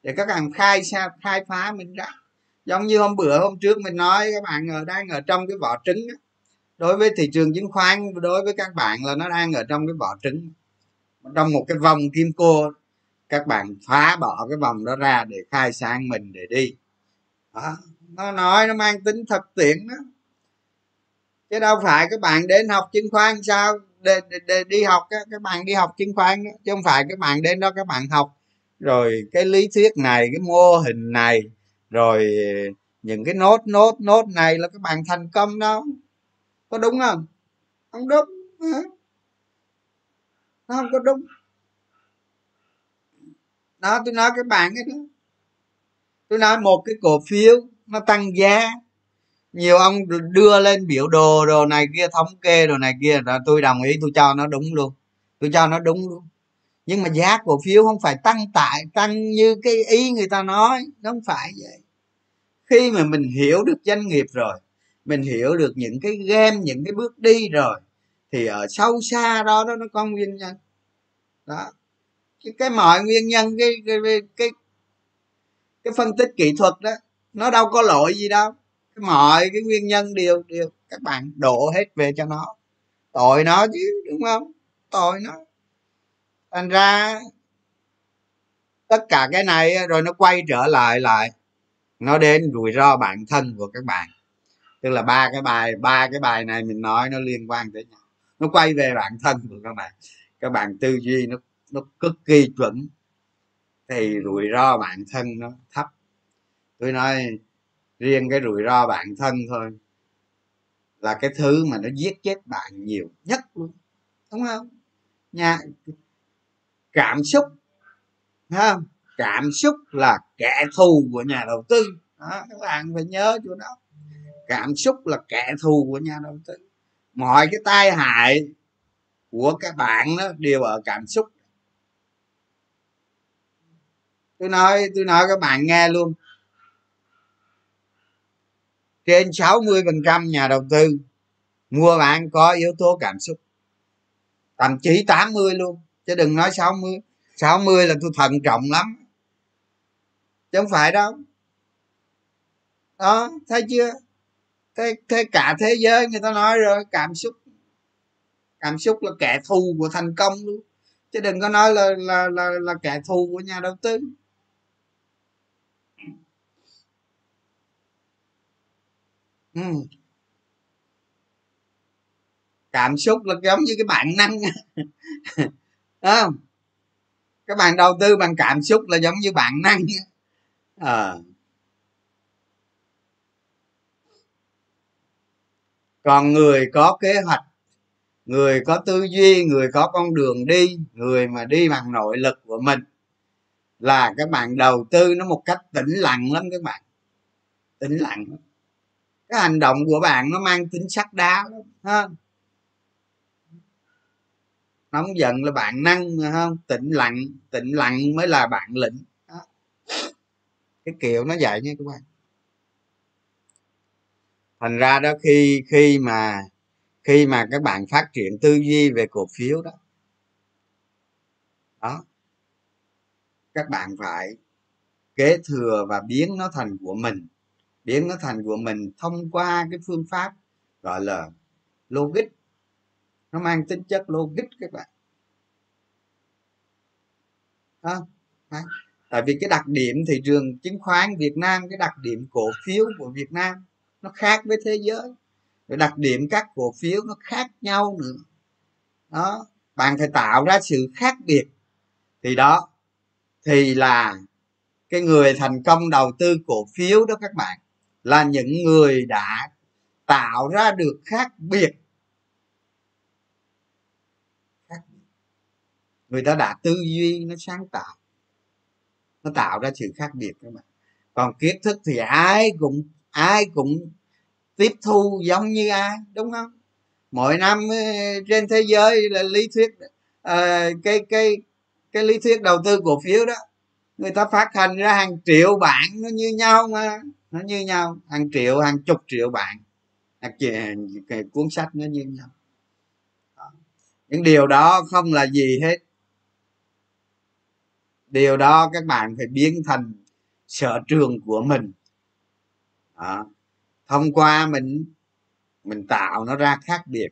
Để các bạn khai xa khai phá mình ra. Giống như hôm bữa, hôm trước mình nói, các bạn ở, đang ở trong cái vỏ trứng đối với thị trường chứng khoán, đối với các bạn là nó đang ở trong cái vỏ trứng trong một cái vòng kim cô các bạn phá bỏ cái vòng đó ra để khai sáng mình để đi. Đó. nó nói nó mang tính thực tiễn đó. Chứ đâu phải các bạn đến học chứng khoán sao? Để, để, để đi học các bạn đi học chứng khoán đó. chứ không phải các bạn đến đó các bạn học. Rồi cái lý thuyết này cái mô hình này rồi những cái nốt nốt nốt này là các bạn thành công đâu. Có đúng không? Không đúng nó không có đúng. Đó, tôi nói các bạn cái đó. Tôi nói một cái cổ phiếu nó tăng giá. Nhiều ông đưa lên biểu đồ đồ này kia, thống kê đồ này kia, là tôi đồng ý, tôi cho nó đúng luôn. Tôi cho nó đúng luôn. Nhưng mà giá cổ phiếu không phải tăng tại, tăng như cái ý người ta nói, nó không phải vậy. Khi mà mình hiểu được doanh nghiệp rồi, mình hiểu được những cái game, những cái bước đi rồi thì ở sâu xa đó đó nó có nguyên nhân. Đó. Cái, cái mọi nguyên nhân cái cái, cái cái phân tích kỹ thuật đó nó đâu có lỗi gì đâu. Cái mọi cái nguyên nhân đều đều các bạn đổ hết về cho nó. Tội nó chứ đúng không? Tội nó. Thành ra tất cả cái này rồi nó quay trở lại lại nó đến rủi ro bản thân của các bạn. Tức là ba cái bài ba cái bài này mình nói nó liên quan tới nhau nó quay về bản thân của các bạn. Các bạn tư duy nó nó cực kỳ chuẩn. Thì rủi ro bản thân nó thấp. Tôi nói riêng cái rủi ro bản thân thôi là cái thứ mà nó giết chết bạn nhiều nhất luôn. Đúng không? Nha cảm xúc không? Cảm xúc là kẻ thù của nhà đầu tư. Đó, các bạn phải nhớ chỗ đó. Cảm xúc là kẻ thù của nhà đầu tư mọi cái tai hại của các bạn đó đều ở cảm xúc. Tôi nói tôi nói các bạn nghe luôn. Trên 60 phần trăm nhà đầu tư, mua bán có yếu tố cảm xúc. Thậm chí 80 luôn, chứ đừng nói 60 60 là tôi thận trọng lắm. Chứ không phải đâu. Đó, thấy chưa? Thế, thế cả thế giới người ta nói rồi cảm xúc. Cảm xúc là kẻ thù của thành công luôn. Chứ đừng có nói là là là, là kẻ thù của nhà đầu tư. Ừ. cảm xúc là giống như cái bản năng. *laughs* Không? Các bạn đầu tư bằng cảm xúc là giống như bản năng. À. còn người có kế hoạch, người có tư duy, người có con đường đi, người mà đi bằng nội lực của mình, là các bạn đầu tư nó một cách tĩnh lặng lắm các bạn. Tĩnh lặng cái hành động của bạn nó mang tính sắc đá lắm, ha? Nóng giận là bạn năng không tĩnh lặng tĩnh lặng mới là bạn lĩnh. Đó. cái kiểu nó vậy nha các bạn thành ra đó, khi khi mà khi mà các bạn phát triển tư duy về cổ phiếu đó đó, các bạn phải kế thừa và biến nó thành của mình, biến nó thành của mình thông qua cái phương pháp gọi là logic nó mang tính chất logic các bạn đó. tại vì cái đặc điểm thị trường chứng khoán Việt Nam, cái đặc điểm cổ phiếu của Việt Nam nó khác với thế giới. Rồi đặc điểm các cổ phiếu nó khác nhau nữa. Đó, bạn phải tạo ra sự khác biệt. Thì đó, thì là cái người thành công đầu tư cổ phiếu đó các bạn, là những người đã tạo ra được khác biệt. Người ta đã tư duy nó sáng tạo. Nó tạo ra sự khác biệt các bạn. Còn kiến thức thì ai cũng ai cũng tiếp thu giống như ai đúng không? Mỗi năm ờ, trên thế giới là lý thuyết uh, cái cái cái lý thuyết đầu tư cổ phiếu đó người ta phát hành ra hàng triệu bản nó như nhau mà nó như nhau hàng triệu hàng chục triệu bản cái cuốn sách nó như nhau. Những điều đó không là gì hết. Điều đó các bạn phải biến thành sở trường của mình đó. thông qua mình mình tạo nó ra khác biệt.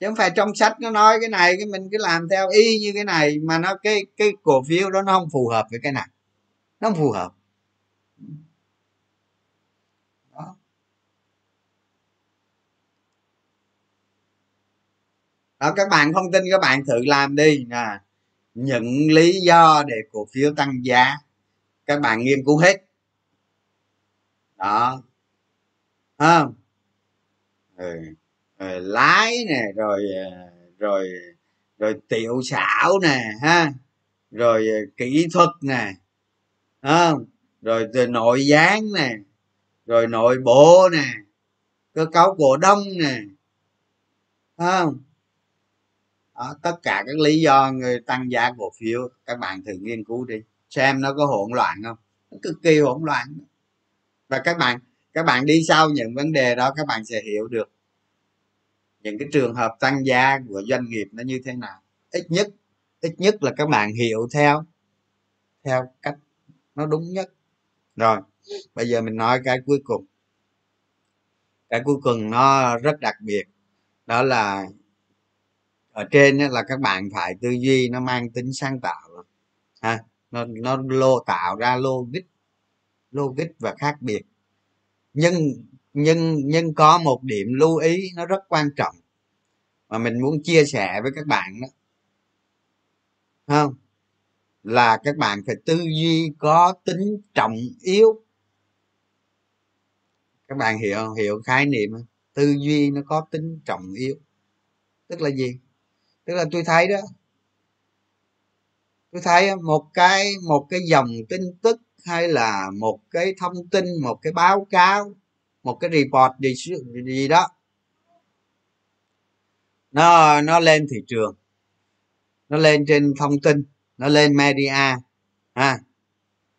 Chứ không phải trong sách nó nói cái này, cái mình cứ làm theo y như cái này, mà nó cái cái cổ phiếu đó nó không phù hợp với cái này. Nó không phù hợp. Đó. đó, các bạn không tin các bạn thử làm đi. Nè những lý do để cổ phiếu tăng giá. Các bạn nghiên cứu hết. Đó không? Ừ. rồi lái nè rồi ờ, rồi rồi tiểu xảo nè ha? Rồi ờ, kỹ thuật nè không? Rồi, từ nội gián nè rồi nội bộ nè cơ cấu cổ đông nè không? Đó, tất cả các lý do người tăng giá cổ phiếu các bạn thử nghiên cứu đi xem nó có hỗn loạn không? Nó cực kỳ hỗn loạn. Và các bạn các bạn đi sau những vấn đề đó, các bạn sẽ hiểu được những cái trường hợp tăng giá của doanh nghiệp nó như thế nào. Ít nhất ít nhất là các bạn hiểu theo theo cách nó đúng nhất. Rồi, bây giờ mình nói cái cuối cùng. Cái cuối cùng nó rất đặc biệt, đó là ở trên là các bạn phải tư duy nó mang tính sáng tạo ha. Nó nó lô, tạo ra logic logic và khác biệt nhưng nhưng nhưng có một điểm lưu ý nó rất quan trọng mà mình muốn chia sẻ với các bạn đó. Không? Là các bạn phải tư duy có tính trọng yếu. Các bạn hiểu hiểu khái niệm tư duy nó có tính trọng yếu. Tức là gì? Tức là tôi thấy đó, tôi thấy một cái một cái dòng tin tức hay là một cái thông tin, một cái báo cáo, một cái report gì gì đó. Nó nó lên thị trường, nó lên trên thông tin, nó lên media, ha.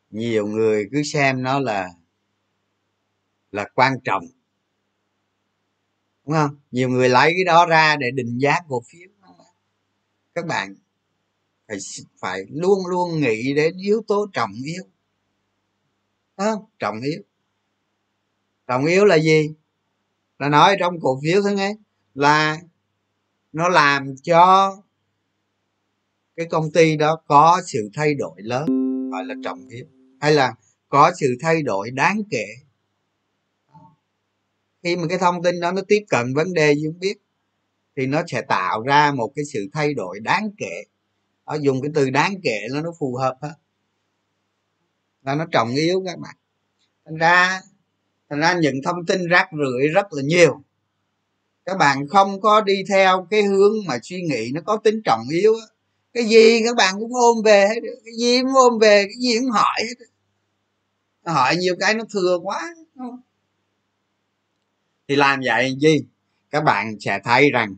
Nhiều người cứ xem nó là là quan trọng, đúng không? Nhiều người lấy cái đó ra để định giá cổ phiếu. Các bạn phải phải luôn luôn nghĩ đến yếu tố trọng yếu không trọng yếu. Trọng yếu là gì? Là nói trong cổ phiếu thế nghe là nó làm cho cái công ty đó có sự thay đổi lớn, gọi là trọng yếu, hay là có sự thay đổi đáng kể. Khi mà cái thông tin đó nó tiếp cận vấn đề gì không biết, thì nó sẽ tạo ra một cái sự thay đổi đáng kể. Ở dùng cái từ đáng kể nó nó phù hợp hết là nó trọng yếu các bạn. Thành ra thành ra những thông tin rác rưởi rất là nhiều. Các bạn không có đi theo cái hướng mà suy nghĩ nó có tính trọng yếu cái gì các bạn cũng ôm về hết cái gì cũng ôm về, cái gì cũng hỏi hết hỏi nhiều cái nó thừa quá thì làm vậy gì? Các bạn sẽ thấy rằng,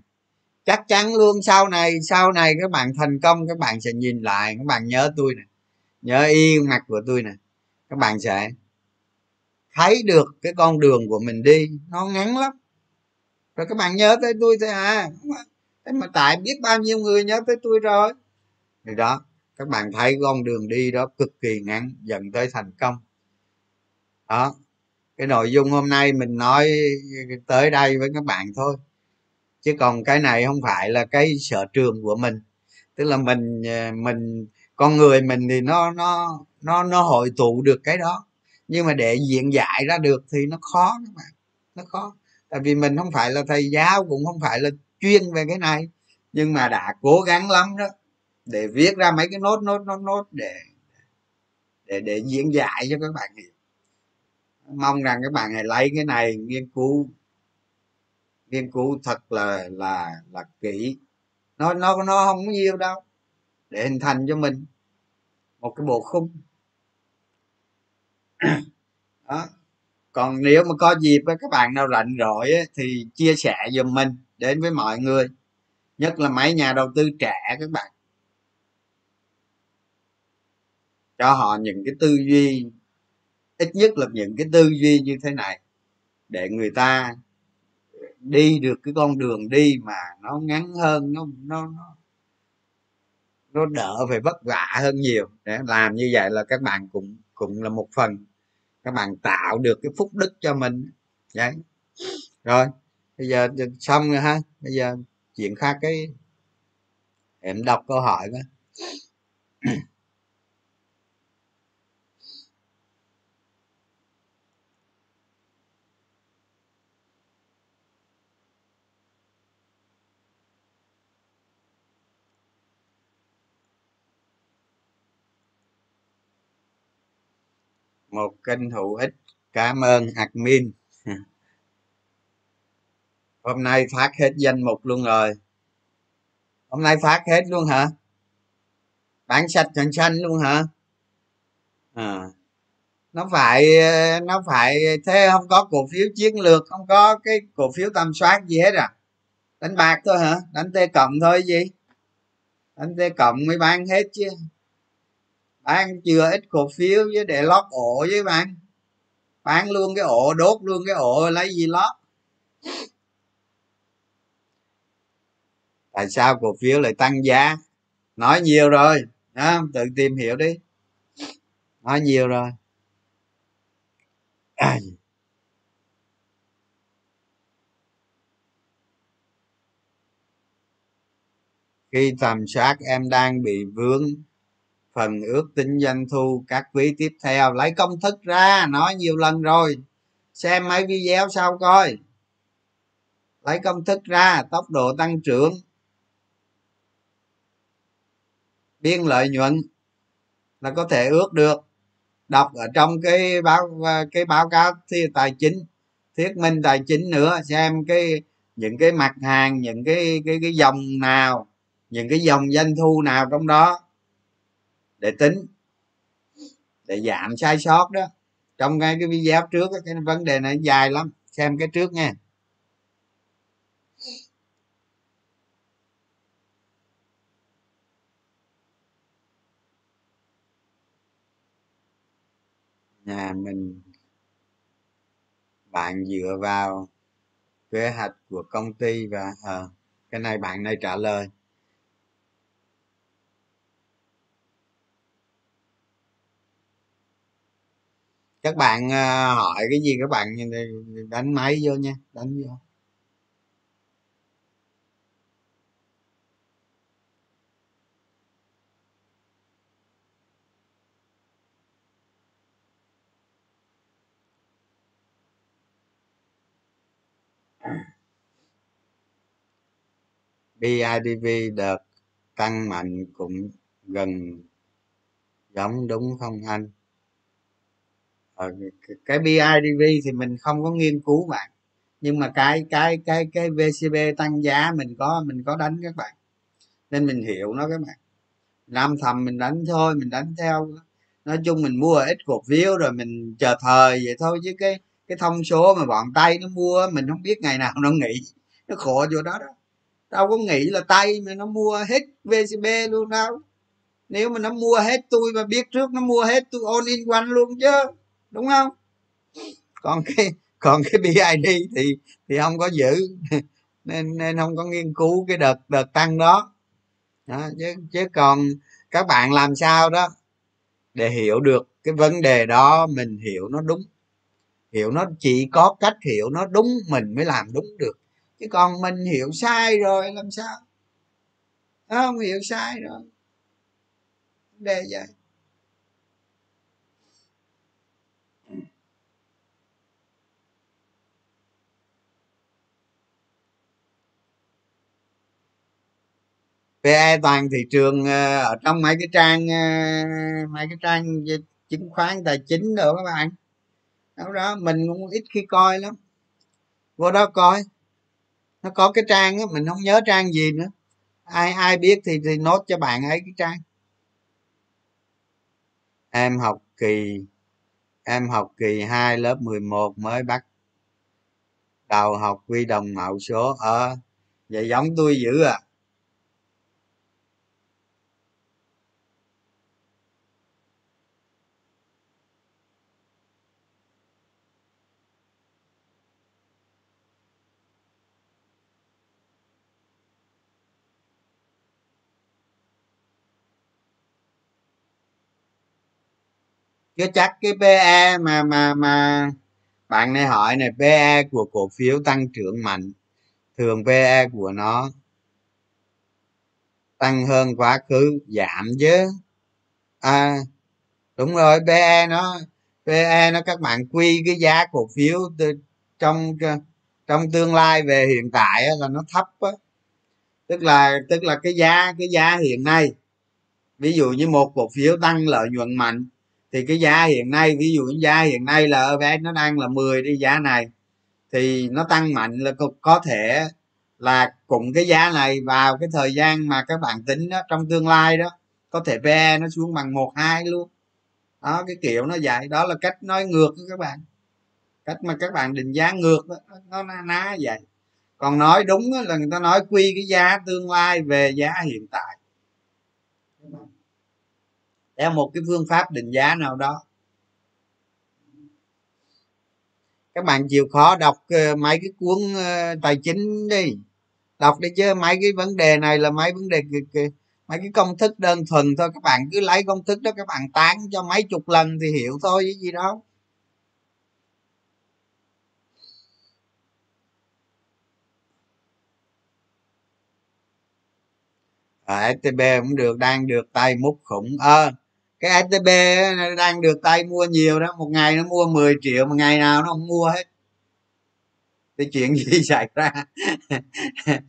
chắc chắn luôn sau này sau này các bạn thành công, các bạn sẽ nhìn lại. Các bạn nhớ tôi này nhớ y mặt của tôi này các bạn sẽ thấy được cái con đường của mình đi. Nó ngắn lắm. Rồi các bạn nhớ tới tôi thôi à. Thế mà tại biết bao nhiêu người nhớ tới tôi rồi. Thì đó, các bạn thấy con đường đi đó cực kỳ ngắn, dẫn tới thành công. Đó, cái nội dung hôm nay mình nói tới đây với các bạn thôi. Chứ còn cái này không phải là cái sở trường của mình. Tức là mình à, mình con người mình thì nó nó nó nó hội tụ được cái đó. Nhưng mà để diện giải ra được thì nó khó các bạn. Nó khó. Tại vì mình không phải là thầy giáo, cũng không phải là chuyên về cái này. Nhưng mà đã cố gắng lắm đó, để viết ra mấy cái nốt nốt nốt nốt để để để diễn giải cho các bạn hiểu. Mong rằng các bạn hãy lấy cái này nghiên cứu nghiên cứu thật là là là kỹ. Nó nó nó không có nhiều đâu để hình thành cho mình một cái bộ khung. *clears throat* Đó. Còn nếu mà có dịp với các bạn nào rảnh rỗi thì chia sẻ giùm mình đến với mọi người, nhất là mấy nhà đầu tư trẻ các bạn. Cho họ những cái tư duy, ít nhất là những cái tư duy như thế này, để người ta đi được cái con đường đi mà nó ngắn hơn, nó nó nó nó đỡ phải vất vả hơn nhiều. Để làm như vậy là các bạn cũng cũng là một phần. Các bạn tạo được cái phúc đức cho mình. Đấy. Rồi, bây giờ xong rồi ha. Bây giờ chuyện khác cái, em đọc câu hỏi đó. Một kênh hữu ích. Cảm ơn admin. *laughs* Hôm nay phát hết danh mục luôn rồi. Hôm nay phát hết luôn hả? Bán sạch trần xanh luôn hả? À. Nó phải nó phải, thế không có cổ phiếu chiến lược, không có cái cổ phiếu tầm soát gì hết à? Đánh bạc thôi hả? Đánh t cộng thôi gì? Đánh t cộng mới bán hết chứ bán chưa ít cổ phiếu với để lót ổ với bạn. Bán luôn cái ổ đốt luôn cái ổ lấy gì lót? Tại sao cổ phiếu lại tăng giá? Nói nhiều rồi đó, tự tìm hiểu đi. Nói nhiều rồi. À. khi tầm soát em đang bị vướng phần ước tính doanh thu, các quý tiếp theo. Lấy công thức ra, nói nhiều lần rồi. Xem mấy video sau coi. Lấy công thức ra, tốc độ tăng trưởng. Biên lợi nhuận là có thể ước được. Đọc ở trong cái báo cái báo cáo thi tài chính, thuyết minh tài chính nữa, xem cái, những cái mặt hàng, những cái cái cái dòng nào, những cái dòng doanh thu nào trong đó để tính để giảm sai sót đó. Trong ngay cái video trước cái vấn đề này dài lắm. Xem cái trước nha nhà mình bạn dựa vào kế hoạch của công ty và à, cái này bạn này trả lời. Các bạn ờ, hỏi cái gì các bạn đánh máy vô nha, đánh vô. BIDV đợt tăng mạnh cũng gần giống đúng không anh? Ờ, cái BIDV thì mình không có nghiên cứu bạn. Nhưng mà cái cái cái cái VCB tăng giá mình có mình có đánh các bạn. Nên mình hiểu nó các bạn. Nam thầm mình đánh thôi, mình đánh theo. Nói chung mình mua ít cổ phiếu rồi mình chờ thời vậy thôi. Chứ cái cái thông số mà bọn tay nó mua, mình không biết ngày nào nó nghỉ. Nó khổ chỗ đó đó. Tao có nghĩ là tay mà nó mua hết vcb luôn đâu. Nếu mà nó mua hết, tôi mà biết trước nó mua hết, tôi all in one luôn chứ đúng không? Còn cái còn cái bid thì thì không có giữ. *laughs* Nên nên không có nghiên cứu cái đợt đợt tăng đó, đó chứ chứ còn các bạn làm sao đó để hiểu được cái vấn đề đó mình hiểu nó đúng. Hiểu nó chỉ có cách hiểu nó đúng mình mới làm đúng được. Chứ còn mình hiểu sai rồi làm sao? Không hiểu sai rồi. Đề vậy. PE toàn thị trường ờ, ở trong mấy cái trang ờ, mấy cái trang chứng khoán tài chính nữa các bạn. Đó, đó mình cũng ít khi coi lắm. Vô đó coi. Nó có cái trang á mình không nhớ trang gì nữa. Ai ai biết thì thì nốt cho bạn ấy cái trang. Em học kỳ em học kỳ 2 lớp 11 mới bắt đầu học quy đồng mẫu số. Ở à, vậy giống tôi dữ à. Chứ chắc cái PE mà mà mà bạn này hỏi này PE của cổ phiếu tăng trưởng mạnh thường PE của nó tăng hơn quá khứ giảm chứ. À đúng rồi PE nó PE nó các bạn quy cái giá cổ phiếu từ, trong trong tương lai về hiện tại là nó thấp á. Tức là tức là cái giá cái giá hiện nay ví dụ như một cổ phiếu tăng lợi nhuận mạnh thì cái giá hiện nay ví dụ giá hiện nay là EVS nó đang là 10 đi giá này thì nó tăng mạnh là có, có thể là cùng cái giá này vào cái thời gian mà các bạn tính đó, trong tương lai đó có thể PE nó xuống bằng một hai luôn. Đó cái kiểu nó vậy. Đó là cách nói ngược đó các bạn. Cách mà các bạn định giá ngược đó, nó ná, ná vậy. Còn nói đúng là người ta nói quy cái giá tương lai về giá hiện tại theo một cái phương pháp định giá nào đó. Các bạn chịu khó đọc ờ, mấy cái cuốn ờ, tài chính đi. Đọc đi chứ mấy cái vấn đề này là mấy vấn đề mấy cái công thức đơn thuần thôi. Các bạn cứ lấy công thức đó các bạn tán cho mấy chục lần thì hiểu thôi chứ gì đâu. À, STB cũng được đang được tay múc khủng. Ơ à, cái STB đang được tay mua nhiều đó, một ngày nó mua 10 triệu một ngày nào nó không mua hết. Cái chuyện gì *laughs* xảy ra? *laughs*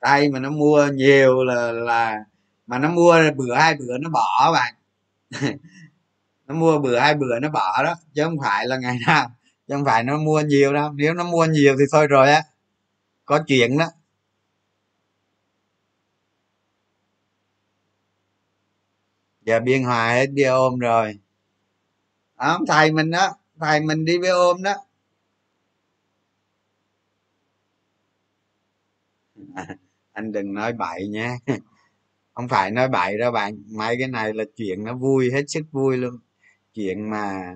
Tay mà nó mua nhiều là là mà nó mua bữa, hai bữa nó bỏ bạn. *laughs* Nó mua bữa, hai bữa nó bỏ đó, chứ không phải là ngày nào, chứ không phải nó mua nhiều đâu. Nếu nó mua nhiều thì thôi rồi á. Có chuyện đó. Giờ biên hòa hết đi ôm rồi. Đó, thầy mình đó thầy mình đi với ôm đó. *laughs* Anh đừng nói bậy nha *laughs* không phải nói bậy đâu bạn mấy cái này là chuyện nó vui hết sức vui luôn. Chuyện mà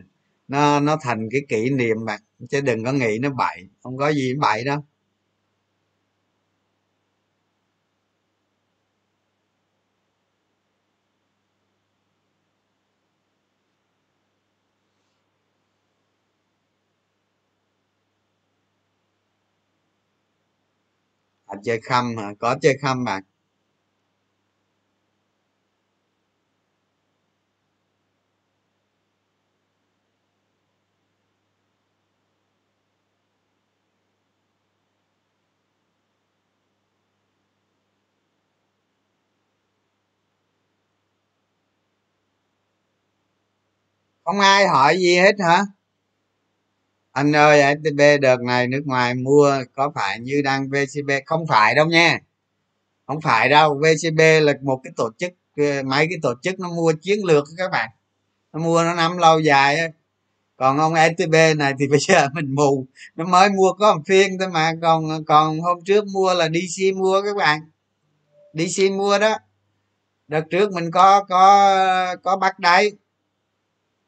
nó nó thành cái kỷ niệm bạn chứ đừng có nghĩ nó bậy không có gì bậy đâu. À, chơi khăm hả? Có chơi khăm bạn? Không ai hỏi gì hết hả? Anh ơi STB đợt này nước ngoài mua, có phải như đang VCB không phải đâu nha. Không phải đâu vcb là một cái tổ chức ờ, mấy cái tổ chức nó mua chiến lược các bạn. Nó mua, nó nắm lâu dài còn ông STB này thì *laughs* bây giờ mình mù. Nó mới mua có một phiên thôi mà. Còn còn hôm trước mua là dc mua các bạn. Dc mua đó. Đợt trước mình có có có bắt đáy.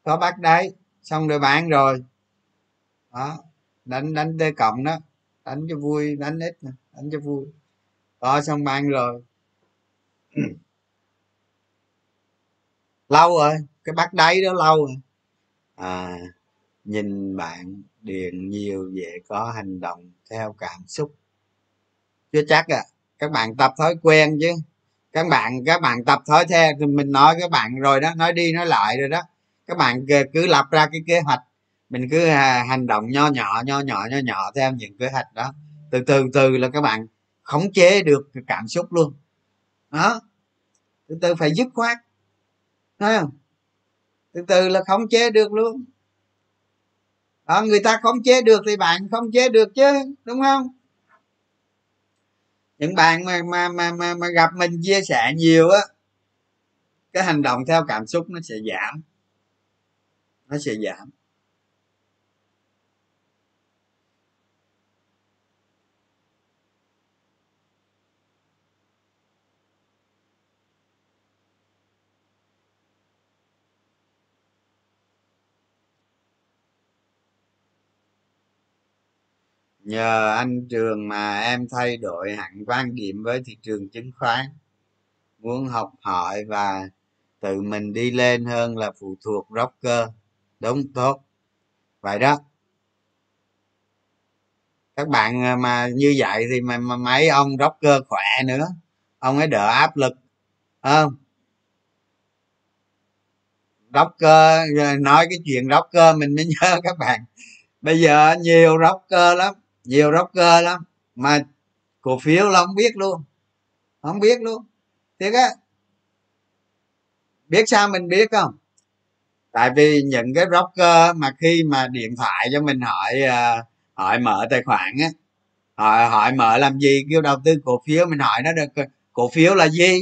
Có bắt đáy. Xong rồi bán rồi đó. Đánh đánh t cộng đó. Đánh cho vui đánh ít nè đánh cho vui. Có xong bán rồi. *clears throat* Lâu rồi cái bắt đáy đó lâu rồi. À nhìn bạn điền nhiều dễ có hành động theo cảm xúc. Chưa chắc à các bạn tập thói quen chứ. Các bạn các bạn tập thói theo thì mình nói các bạn rồi đó nói đi nói lại rồi đó. Các bạn cứ lập ra cái kế hoạch mình cứ hành động nho nhỏ nho nhỏ nho nhỏ theo những kế hoạch đó. Từ từ từ là các bạn khống chế được cái cảm xúc luôn. Đó. Từ từ phải dứt khoát. Thấy không? Từ từ là khống chế được luôn. Đó, người ta khống chế được thì bạn khống chế được chứ đúng không? Những bạn mà mà mà mà, mà gặp mình chia sẻ nhiều á cái hành động theo cảm xúc nó sẽ giảm. Nó sẽ giảm. Nhờ anh trường mà em thay đổi hẳn quan điểm với thị trường chứng khoán. Muốn học hỏi và tự mình đi lên hơn là phụ thuộc broker. Đúng tốt. Vậy đó. Các bạn ờ, mà như vậy thì mà, mà mấy ông rocker khỏe nữa. Ông ấy đỡ áp lực không? Rocker ờ, nói cái chuyện rocker mình mới *laughs* nhớ các bạn. Bây giờ nhiều rocker lắm nhiều rocker lắm, mà cổ phiếu là không biết luôn, không biết luôn. Thiệt á, biết sao mình biết không? Tại vì những cái broker mà khi mà điện thoại cho mình hỏi ờ, hỏi mở tài khoản á, hỏi hỏi mở làm gì, kêu đầu tư cổ phiếu, mình hỏi nó được ờ, cổ phiếu là gì?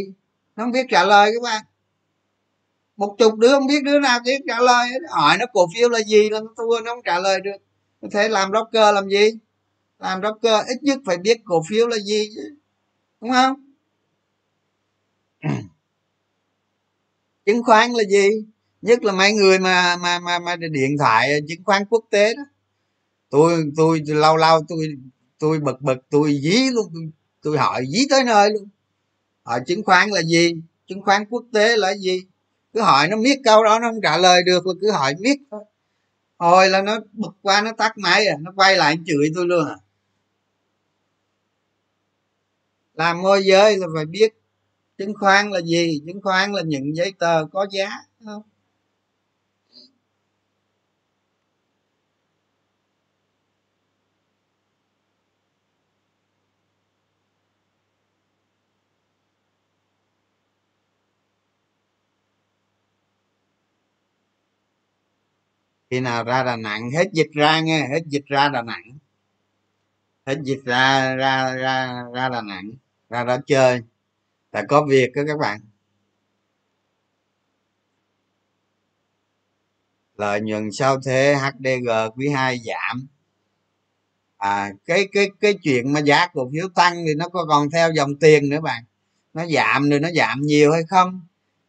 Nó không biết trả lời các bạn. Một chục đứa không biết đứa nào biết trả lời hỏi nó cổ phiếu là gì là nó thua nó không trả lời được. Thế làm broker làm gì? Làm broker ít nhất phải biết cổ phiếu là gì chứ đúng không? *clears throat* Chứng khoán là gì? Nhất là mấy người mà mà mà mà điện thoại chứng khoán quốc tế đó. Tôi tôi lâu lâu tôi tôi bực bực tôi dí luôn tôi, tôi hỏi dí tới nơi luôn. Hỏi chứng khoán là gì? Chứng khoán quốc tế là gì? Cứ hỏi nó biết câu đó nó không trả lời được là cứ hỏi biết thôi. Hồi là nó bực qua nó tắt máy à nó quay lại chửi tôi luôn à làm môi giới là phải biết chứng khoán là gì, chứng khoán là những giấy tờ có giá không? Khi nào ra đà nẵng, hết dịch ra nghe, hết dịch ra đà nẵng hết dịch ra ra ra ra đà nẵng ra đó chơi. Tại có việc đó các bạn. Lợi nhuận sau thế HDG quý 2 giảm. À cái cái cái chuyện mà giá cổ phiếu tăng thì nó có còn theo dòng tiền nữa bạn. Nó giảm rồi nó giảm nhiều hay không?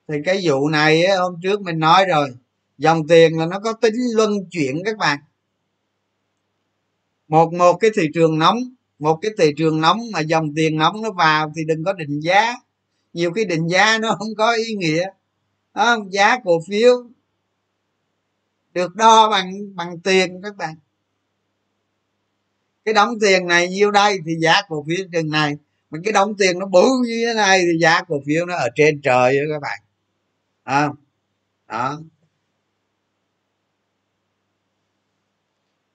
Thì cái vụ này ấy, hôm trước mình nói rồi. Dòng tiền là nó có tính luân chuyển các bạn một một cái thị trường nóng một cái thị trường nóng mà dòng tiền nóng nó vào thì đừng có định giá. Nhiều cái định giá nó không có ý nghĩa. Đó, giá cổ phiếu được đo bằng bằng tiền các bạn. Cái đóng tiền này nhiêu đây thì giá cổ phiếu chừng này. Mà cái đóng tiền nó bự như thế này thì giá cổ phiếu nó ở trên trời đó các bạn. À, đó.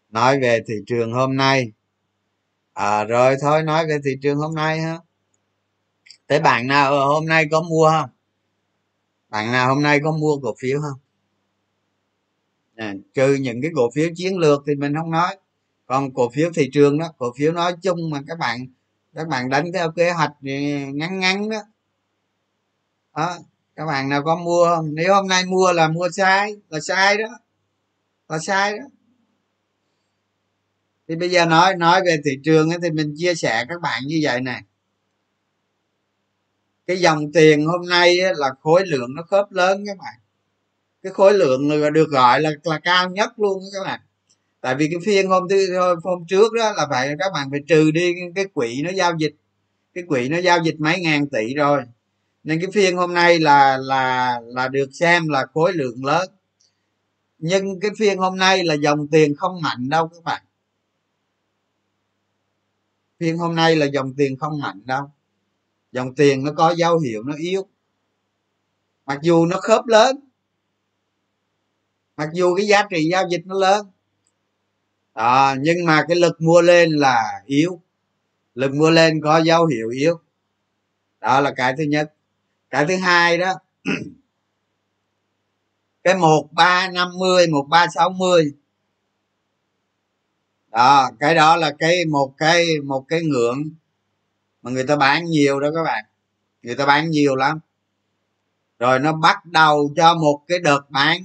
Nói về thị trường hôm nay. À, rồi thôi nói về thị trường hôm nay ha. Thế bạn nào hôm nay có mua không? Bạn nào hôm nay có mua cổ phiếu không? À, trừ những cái cổ phiếu chiến lược thì mình không nói. Còn cổ phiếu thị trường đó cổ phiếu nói chung mà các bạn các bạn đánh theo kế hoạch ngắn ngắn đó. Đó các bạn nào có mua không? Nếu hôm nay mua là mua sai là sai đó. Là sai đó thì bây giờ nói nói về thị trường ấy, thì mình chia sẻ các bạn như vậy này cái dòng tiền hôm nay ấy, là khối lượng nó khớp lớn các bạn. Cái khối lượng được gọi là là cao nhất luôn các bạn. Tại vì cái phiên hôm thứ hôm trước đó là phải các bạn phải trừ đi cái quỹ nó giao dịch. Cái quỹ nó giao dịch mấy ngàn tỷ rồi. Nên cái phiên hôm nay là là là được xem là khối lượng lớn. Nhưng cái phiên hôm nay là dòng tiền không mạnh đâu các bạn phiên hôm nay là dòng tiền không mạnh đâu. Dòng tiền nó có dấu hiệu nó yếu. Mặc dù nó khớp lớn mặc dù cái giá trị giao dịch nó lớn. À, nhưng mà cái lực mua lên là yếu. Lực mua lên có dấu hiệu yếu. Đó là cái thứ nhất. Cái thứ hai đó *clears throat* cái một ba năm mươi một ba sáu mươi đó, cái đó là cái một cái một cái ngưỡng mà người ta bán nhiều đó các bạn. Người ta bán nhiều lắm. Rồi nó bắt đầu cho một cái đợt bán.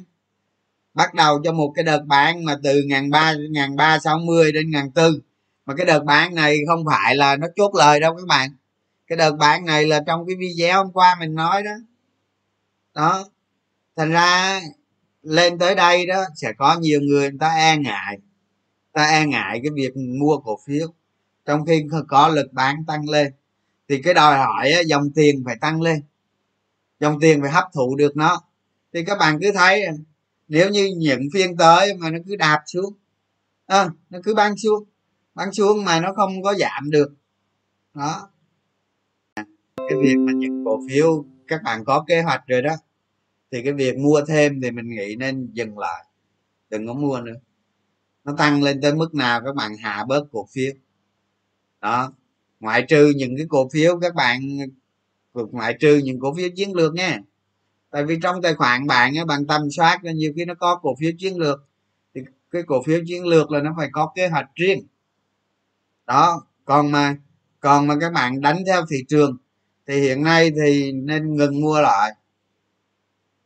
Bắt đầu cho một cái đợt bán mà từ ngàn ba ngàn ba sáu mươi đến ngàn tư. Mà cái đợt bán này không phải là nó chốt lời đâu các bạn. Cái đợt bán này là trong cái video hôm qua mình nói đó. Đó. Thành ra, lên tới đây đó, sẽ có nhiều người người ta e ngại ta e ngại cái việc mua cổ phiếu. Trong khi có lực bán tăng lên thì cái đòi hỏi dòng tiền phải tăng lên. Dòng tiền phải hấp thụ được nó. Thì các bạn cứ thấy nếu như những phiên tới mà nó cứ đạp xuống à, nó cứ băng xuống băng xuống mà nó không có giảm được đó. Cái việc mà những cổ phiếu các bạn có kế hoạch rồi đó thì cái việc mua thêm thì mình nghĩ nên dừng lại đừng có mua nữa nó tăng lên tới mức nào các bạn hạ bớt cổ phiếu. Đó, ngoại trừ những cái cổ phiếu các bạn ngoại trừ những cổ phiếu chiến lược nha. Tại vì trong tài khoản bạn á, bạn tầm soát nhiều khi nó có cổ phiếu chiến lược, thì cái cổ phiếu chiến lược là nó phải có kế hoạch riêng. Đó, còn mà còn mà các bạn đánh theo thị trường, thì hiện nay thì nên ngừng mua lại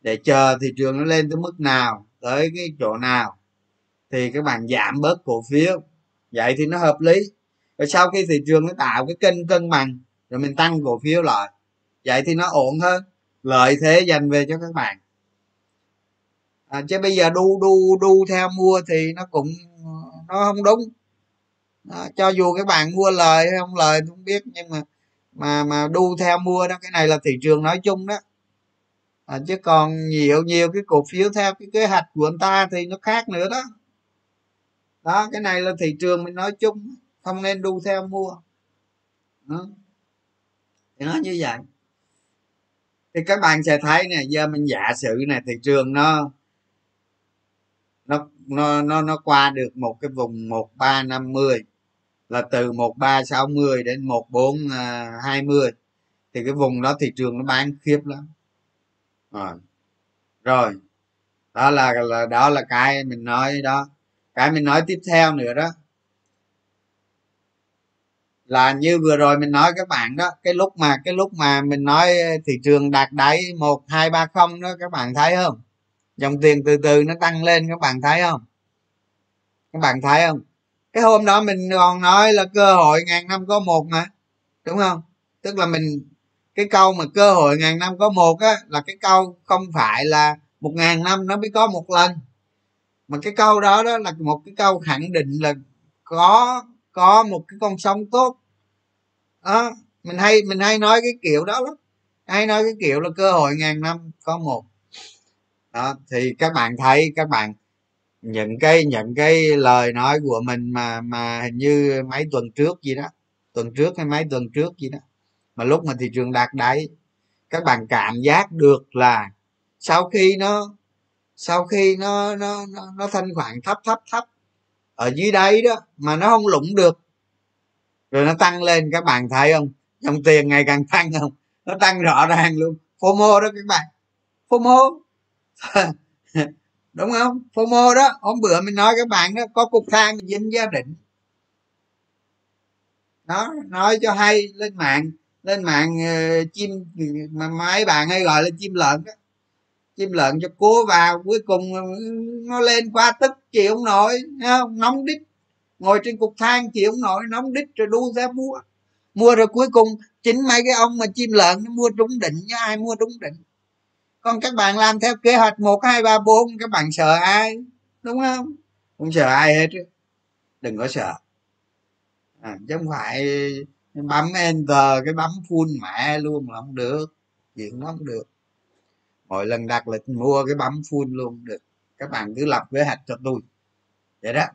để chờ thị trường nó lên tới mức nào, tới cái chỗ nào thì các bạn giảm bớt cổ phiếu. Vậy thì nó hợp lý. Rồi sau khi thị trường nó tạo cái kênh cân bằng rồi mình tăng cổ phiếu lại vậy thì nó ổn hơn. Lợi thế dành về cho các bạn. À, chứ bây giờ đu đu đu theo mua thì nó cũng nó không đúng. Đó, cho dù các bạn mua lời hay không lời không biết nhưng mà mà mà đu theo mua đó cái này là thị trường nói chung đó. À, chứ còn nhiều nhiều cái cổ phiếu theo cái kế hoạch của người ta thì nó khác nữa đó đó cái này là thị trường mình nói chung không nên đu theo mua. Đó. thì nó như vậy. Thì các bạn sẽ thấy nè giờ mình giả sử này thị trường nó nó nó nó nó qua được một cái vùng một ba năm mươi là từ một ba sáu mươi đến một bốn à, hai mươi thì cái vùng đó thị trường nó bán khiếp lắm. Rồi. Rồi. Đó là, là đó là cái mình nói đó cái mình nói tiếp theo nữa đó, là như vừa rồi mình nói các bạn đó, cái lúc mà, cái lúc mà mình nói ờ, thị trường đạt đáy một, hai, ba không đó, các bạn thấy không? Dòng tiền từ từ nó tăng lên, các bạn thấy không? Các bạn thấy không? Cái hôm đó mình còn nói là cơ hội ngàn năm có một mà, đúng không? Tức là mình, cái câu mà cơ hội ngàn năm có một á, là cái câu không phải là một ngàn năm nó mới có một lần mà cái câu đó đó là một cái câu khẳng định là có có một cái con sông tốt. Đó, mình hay mình hay nói cái kiểu đó lắm. Hay nói cái kiểu là cơ hội ngàn năm có một. Đó, thì các bạn thấy, các bạn những cái những cái lời nói của mình mà mà hình như mấy tuần trước gì đó, tuần trước hay mấy tuần trước gì đó. Mà lúc mà thị trường đạt đáy, các bạn cảm giác được là sau khi nó sau khi nó nó nó, nó thanh khoản thấp thấp thấp ở dưới đây đó mà nó không lũng được rồi nó tăng lên các bạn thấy không? Dòng tiền ngày càng tăng không? Nó tăng rõ ràng luôn. Fomo đó các bạn. Fomo. *laughs* Đúng không? Fomo đó hôm bữa mình nói các bạn đó có cục than dính gia định nó nói cho hay lên mạng lên mạng uh, chim mà mấy bạn hay gọi là chim lợn đó chim lợn cho cố vào cuối cùng nó lên qua tức chịu không nổi không? Nóng đít. Ngồi trên cục than chịu không nổi nóng đít rồi đu ra mua. Mua rồi cuối cùng chính mấy cái ông mà chim lợn nó mua trúng định chứ ai mua trúng định. Còn các bạn làm theo kế hoạch một hai ba bốn các bạn sợ ai? Đúng không? Không sợ ai hết đừng có sợ. À, chứ không phải bấm enter cái bấm full mẹ luôn là không được. Chuyện nó không được mỗi lần đặt lịch mua cái bấm full luôn được. Các bạn cứ lập kế hoạch cho tôi. Vậy đó.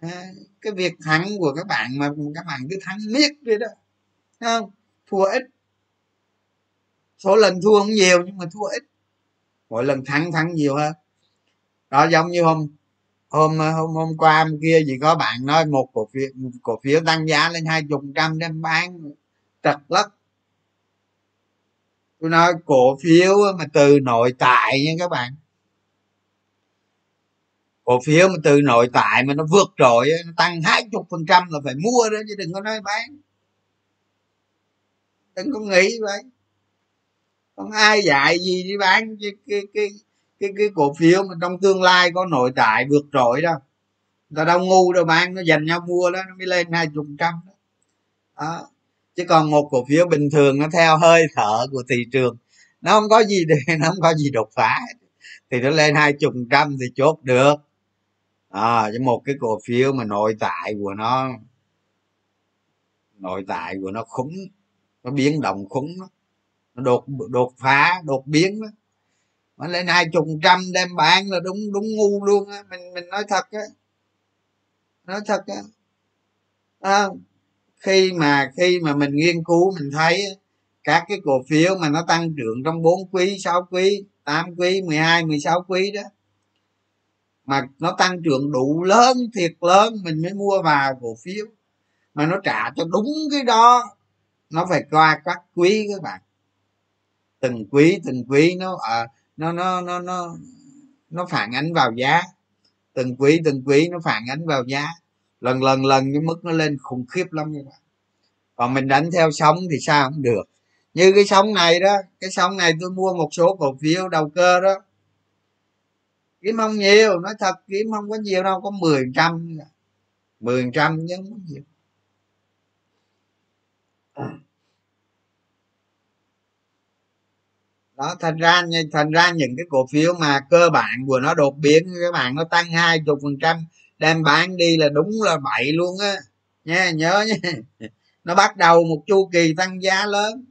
À, cái việc thắng của các bạn mà các bạn cứ thắng miết đi đó. Không? Thua ít. Số lần thua không nhiều nhưng mà thua ít. Mỗi lần thắng thắng nhiều hơn. Đó giống như hôm hôm hôm hôm qua hôm kia gì có bạn nói một cổ phiếu cổ phiếu tăng giá lên hai chục trăm đem bán. Trật lất tôi nói cổ phiếu mà từ nội tại nha các bạn. Cổ phiếu mà từ nội tại mà nó vượt trội nó tăng hai chục phần trăm là phải mua đó chứ đừng có nói bán. Đừng có nghĩ vậy. Không ai dạy gì đi bán cái cái cái cái, cái cổ phiếu mà trong tương lai có nội tại vượt trội đâu. Người ta đâu ngu đâu bán nó dành nhau mua đó nó mới lên hai chục trăm đó chứ còn một cổ phiếu bình thường nó theo hơi thở của thị trường nó không có gì để *laughs* nó không có gì đột phá thì nó lên hai chục trăm thì chốt được. À, chứ một cái cổ phiếu mà nội tại của nó nội tại của nó khủng nó biến động khủng nó đột đột phá đột biến đó mà lên hai chục trăm đem bán là đúng đúng ngu luôn á. Mình mình nói thật á. Nói thật á. À, khi mà khi mà mình nghiên cứu mình thấy các cái cổ phiếu mà nó tăng trưởng trong 4 quý 6 quý 8 quý 12 16 quý đó mà nó tăng trưởng đủ lớn thiệt lớn mình mới mua vào cổ phiếu. Mà nó trả cho đúng cái đó nó phải qua các quý các bạn. Từng quý từng quý nó à, nó nó nó nó nó phản ánh vào giá. Từng quý từng quý nó phản ánh vào giá lần lần lần cái mức nó lên khủng khiếp lắm các bạn còn mình đánh theo sóng thì sao không được. Như cái sóng này đó, cái sóng này tôi mua một số cổ phiếu đầu cơ đó. Kiếm không nhiều, nói thật, kiếm không có nhiều đâu, có mười trăm mười trăm chứ không có nhiều. Đó, thành ra thành ra những cái cổ phiếu mà cơ bản của nó đột biến các bạn nó tăng hai chục phần trăm đem bán đi là đúng là bậy luôn á. Nha, nhớ nha. *laughs* Nó bắt đầu một chu kỳ tăng giá lớn.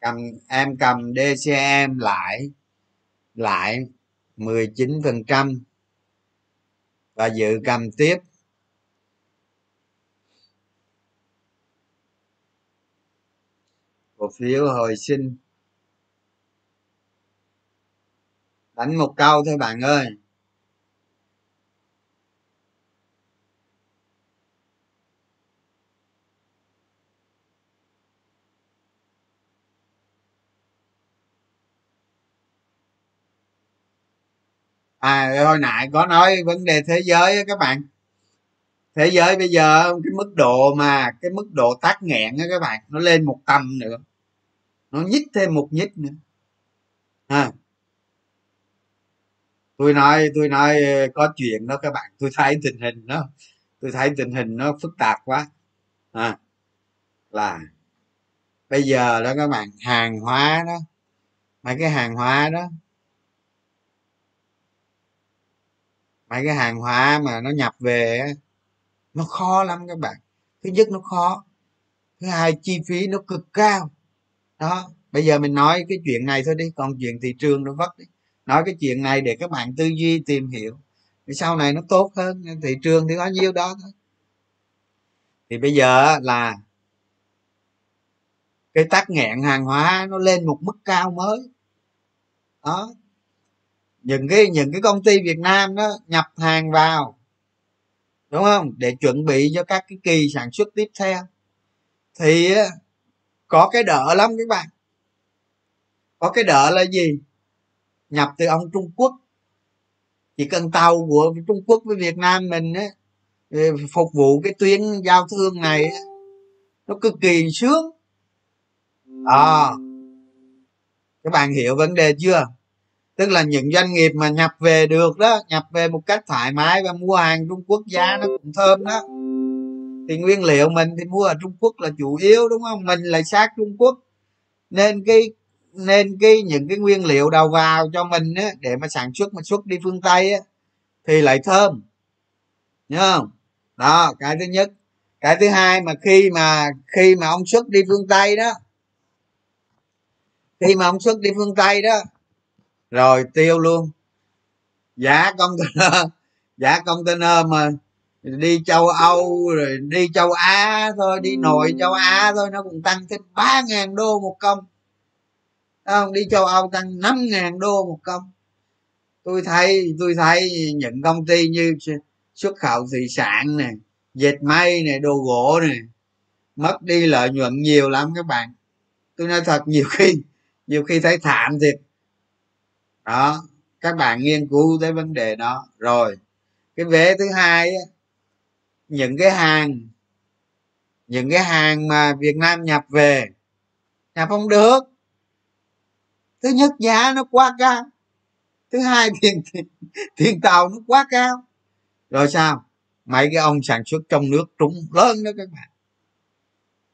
Cầm, em cầm dcm lại lại 19 phần trăm. Và dự cầm tiếp. Cổ phiếu hồi sinh. Đánh một câu thôi bạn ơi. À hồi nãy có nói vấn đề thế giới các bạn. Thế giới bây giờ, cái mức độ mà, cái mức độ tắc nghẹn á các bạn, nó lên một tầm nữa. Nó nhích thêm một nhích nữa. À. tôi nói tôi nói ờ, có chuyện đó các bạn. Tôi thấy tình hình nó, tôi thấy tình hình nó phức tạp quá. À. là bây giờ đó các bạn, hàng hóa đó. Mấy cái hàng hóa đó tại cái hàng hóa mà nó nhập về nó khó lắm các bạn. Thứ nhất nó khó, thứ hai chi phí nó cực cao. Đó, bây giờ mình nói cái chuyện này thôi đi, còn chuyện thị trường nó vất đi. Nói cái chuyện này để các bạn tư duy, tìm hiểu. Thì sau này nó tốt hơn, thị trường thì có nhiêu đó thôi. Thì bây giờ là cái tắc nghẹn hàng hóa nó lên một mức cao mới. Đó những cái những cái công ty việt nam đó nhập hàng vào, đúng không? Để chuẩn bị cho các cái kỳ sản xuất tiếp theo. Thì có cái đỡ lắm các bạn. Có cái đỡ là gì? Nhập từ ông trung quốc. Chỉ cần tàu của trung quốc với việt nam mình á phục vụ cái tuyến giao thương này nó cực kỳ sướng. À các bạn hiểu vấn đề chưa? Tức là những doanh nghiệp mà nhập về được đó, nhập về một cách thoải mái và mua hàng trung quốc giá nó cũng thơm đó. Thì nguyên liệu mình thì mua ở trung quốc là chủ yếu, đúng không? Mình lại sát trung quốc. Nên cái nên cái những cái nguyên liệu đầu vào cho mình á, để mà sản xuất, mà xuất đi phương tây á, thì lại thơm. Nhớ không? Đó, cái thứ nhất. Cái thứ hai mà khi mà khi mà ông xuất đi phương tây đó, khi mà ông xuất đi phương tây đó rồi tiêu luôn. Giá container *laughs* giá container mà đi châu âu rồi đi châu á thôi, đi nội châu á thôi, nó cũng tăng thêm ba ngàn đô một công. Không? Đi châu âu tăng năm ngàn đô một công. Tôi thấy tôi thấy những công ty như xuất khẩu thủy sản này dệt may này đồ gỗ này mất đi lợi nhuận nhiều lắm các bạn. Tôi nói thật, nhiều khi nhiều khi thấy thảm thiệt đó, các bạn nghiên cứu tới vấn đề đó. Rồi, cái vế thứ hai những cái hàng, những cái hàng mà việt nam nhập về, nhập không được. Thứ nhất, giá nó quá cao. Thứ hai, *laughs* tiền tiền tàu nó quá cao. Rồi sao? Mấy cái ông sản xuất trong nước trúng lớn đó các bạn.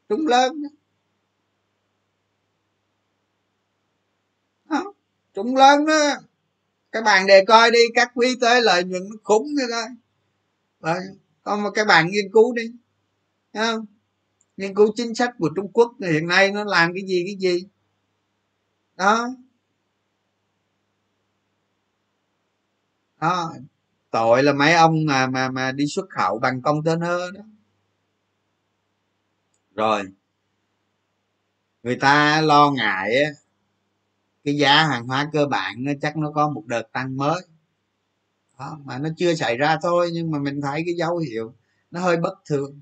Trúng lớn đó. đó trúng lớn đó. Các bạn đề coi đi, các quý tới lợi nhuận nó khủng như coi rồi còn mà các bạn nghiên cứu đi. Thấy không? Nghiên cứu chính sách của trung quốc hiện nay nó làm cái gì cái gì? Đó. Đó. Tội là mấy ông mà mà mà đi xuất khẩu bằng container đó. Rồi. Người ta lo ngại á cái giá hàng hóa cơ bản nó chắc nó có một đợt tăng mới. Đó, mà nó chưa xảy ra thôi nhưng mà mình thấy cái dấu hiệu nó hơi bất thường.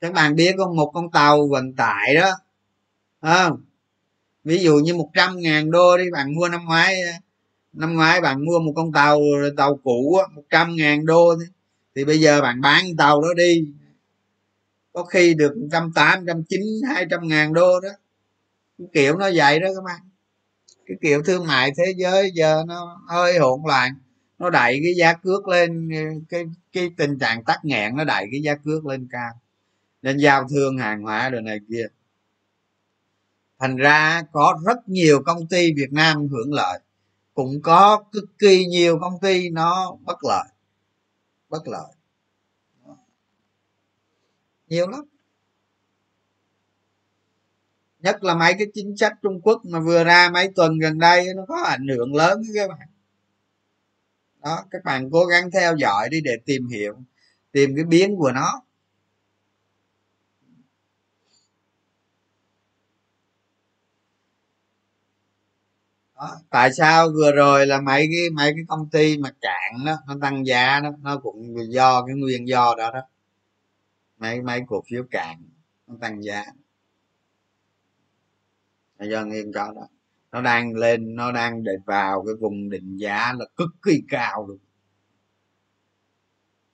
Các bạn biết con một con tàu vận tải đó không? Ví dụ như một trăm ngàn đô đi bạn mua năm ngoái năm ngoái bạn mua một con tàu tàu cũ một trăm ngàn đô thì, thì bây giờ bạn bán tàu đó đi có khi được trăm tám trăm chín hai trăm ngàn đô đó cái kiểu nó vậy đó các bạn. Cái kiểu thương mại thế giới giờ nó hơi hỗn loạn. Nó đẩy cái giá cước lên, cái cái tình trạng tắc nghẽn nó đẩy cái giá cước lên cao. Nên giao thương hàng hóa đồ này kia. Thành ra có rất nhiều công ty việt nam hưởng lợi. Cũng có cực kỳ nhiều công ty nó bất lợi. Bất lợi. Nhiều lắm nhất là mấy cái chính sách trung quốc mà vừa ra mấy tuần gần đây, nó có ảnh hưởng lớn với các bạn đó, các bạn cố gắng theo dõi đi để tìm hiểu, tìm cái biến của nó đó. tại sao vừa rồi là mấy cái mấy cái công ty mà cạn đó, nó tăng giá đó, nó cũng do cái nguyên do đó đó mấy mấy cổ phiếu cạn, nó tăng giá đó do nguyên cho đó. Nó đang lên, nó đang để vào cái vùng định giá là cực kỳ cao luôn.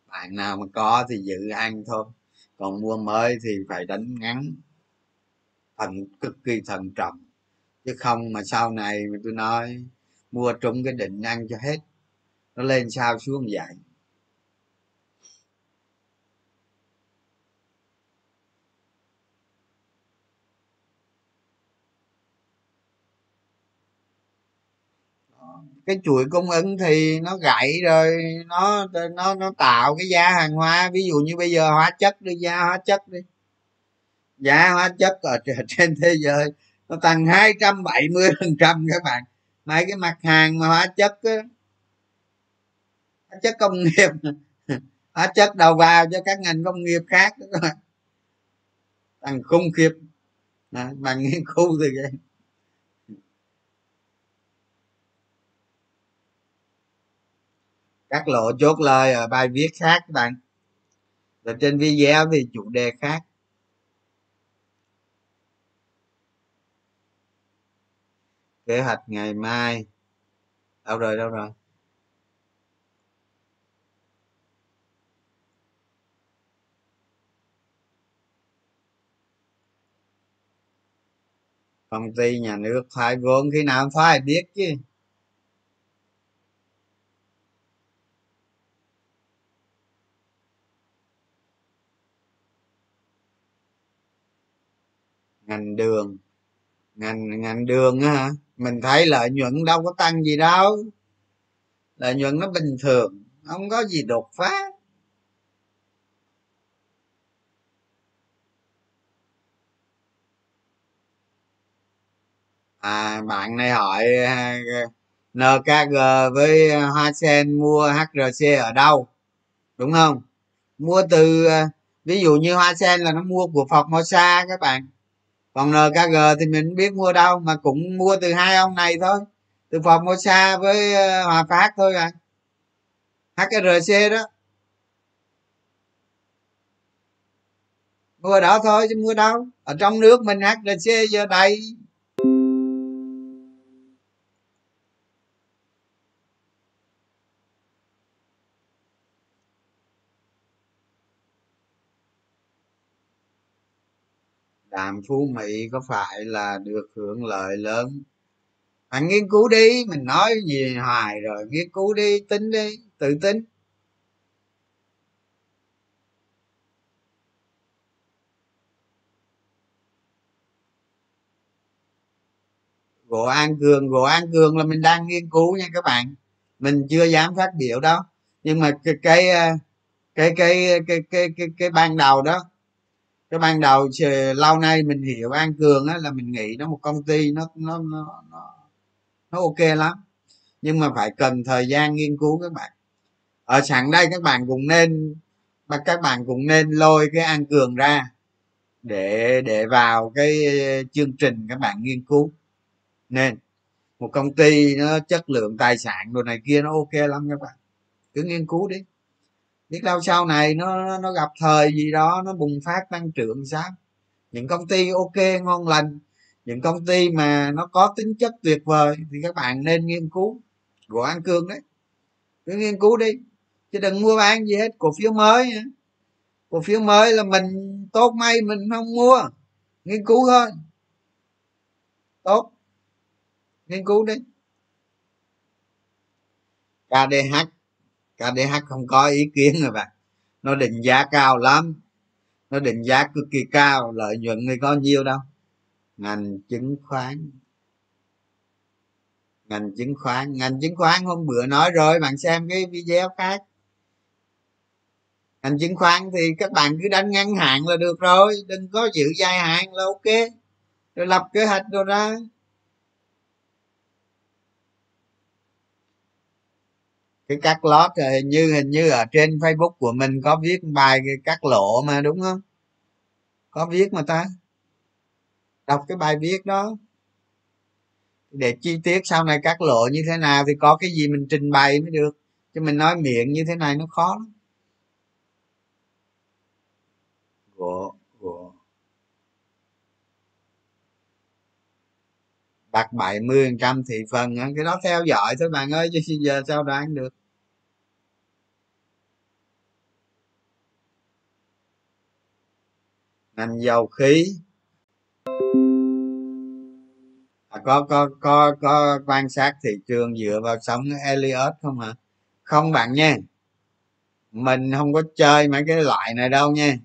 Bạn nào mà có thì giữ ăn thôi. Còn mua mới thì phải đánh ngắn. Thần, cực kỳ thận trọng. Chứ không mà sau này mà tôi nói, mua trúng cái định ăn cho hết. Nó lên sao xuống vậy? Cái chuỗi cung ứng thì nó gãy rồi, nó nó nó tạo cái giá hàng hóa. Ví dụ như bây giờ hóa chất đi, giá hóa chất đi. Giá hóa chất ở *laughs* trên thế giới nó tăng 270 phần trăm các bạn. Mấy cái mặt hàng mà hóa chất á, hóa chất công nghiệp, *laughs* hóa chất đầu vào cho các ngành công nghiệp khác đó các bạn. Tăng khủng khiếp bạn nghiên cứu thì vậy các lộ chốt lời ở bài viết khác các bạn. Rồi trên video thì chủ đề khác. Kế hoạch ngày mai. Đâu rồi đâu rồi? Công ty nhà nước phải vốn khi nào phải biết chứ. Ngành đường. Ngành ngành đường á hả? Mình thấy lợi nhuận đâu có tăng gì đâu. Lợi nhuận nó bình thường, không có gì đột phá. À bạn này hỏi à, nkg với hoa sen mua hrc ở đâu? Đúng không? Mua từ à, ví dụ như hoa sen là nó mua của mosa các bạn còn nkg thì mình biết mua đâu, mà cũng mua từ hai ông này thôi. Từ phòng mua xa với ờ, hòa phát thôi à. Hrc đó. Mua đó thôi chứ mua đâu. Ở trong nước mình hrc giờ đầy. Làm phú mỹ có phải là được hưởng lợi lớn? Bạn nghiên cứu đi mình nói gì hoài rồi nghiên cứu đi tính đi tự tính. Gỗ an cường gỗ an cường là mình đang nghiên cứu nha các bạn. Mình chưa dám phát biểu đó nhưng mà cái cái ờ, cái cái cái cái cái, cái ban đầu đó cái ban đầu lâu nay mình hiểu an cường á là mình nghĩ nó một công ty nó nó nó nó, nó ok lắm. Nhưng mà phải cần thời gian nghiên cứu các bạn. Ở sẵn đây các bạn cũng nên mà các bạn cũng nên lôi cái an cường ra để để vào cái chương trình các bạn nghiên cứu. Nên một công ty nó chất lượng tài sản đồ này kia nó ok lắm các bạn. Cứ nghiên cứu đi biết đâu sau này nó nó gặp thời gì đó, nó bùng phát tăng trưởng sao những công ty ok, ngon lành. Những công ty mà nó có tính chất tuyệt vời thì các bạn nên nghiên cứu. Của an cương đấy. Cứ nghiên cứu đi. Chứ đừng mua bán gì hết. Cổ phiếu mới cổ phiếu mới là mình tốt may mình không mua. Nghiên cứu thôi. Tốt. Nghiên cứu đi. KDH KDH không có ý kiến rồi bạn. Nó định giá cao lắm. Nó định giá cực kỳ cao, lợi nhuận thì có nhiêu đâu. Ngành chứng khoán. Ngành chứng khoán. Ngành chứng khoán hôm bữa nói rồi, bạn xem cái video khác. Ngành chứng khoán thì các bạn cứ đánh ngắn hạn là được rồi, đừng có giữ dài hạn là ok. Rồi lập kế hoạch rồi ra. Cái cắt lót ờ, hình như hình như ở trên facebook của mình có viết bài cắt lộ mà, đúng không? Có viết mà ta? Đọc cái bài viết đó. Để chi tiết sau này cắt lộ như thế nào thì có cái gì mình trình bày mới được. Chứ mình nói miệng như thế này nó khó lắm. Gỗ gỗ. Bạc bảy mươi trăm thị phần cái đó theo dõi thôi bạn ơi, chứ giờ sao đoán được? Ngành dầu khí. À, có có có có quan sát thị trường dựa vào sóng Elliot không hả? Không bạn nha. Mình không có chơi mấy cái loại này đâu nha.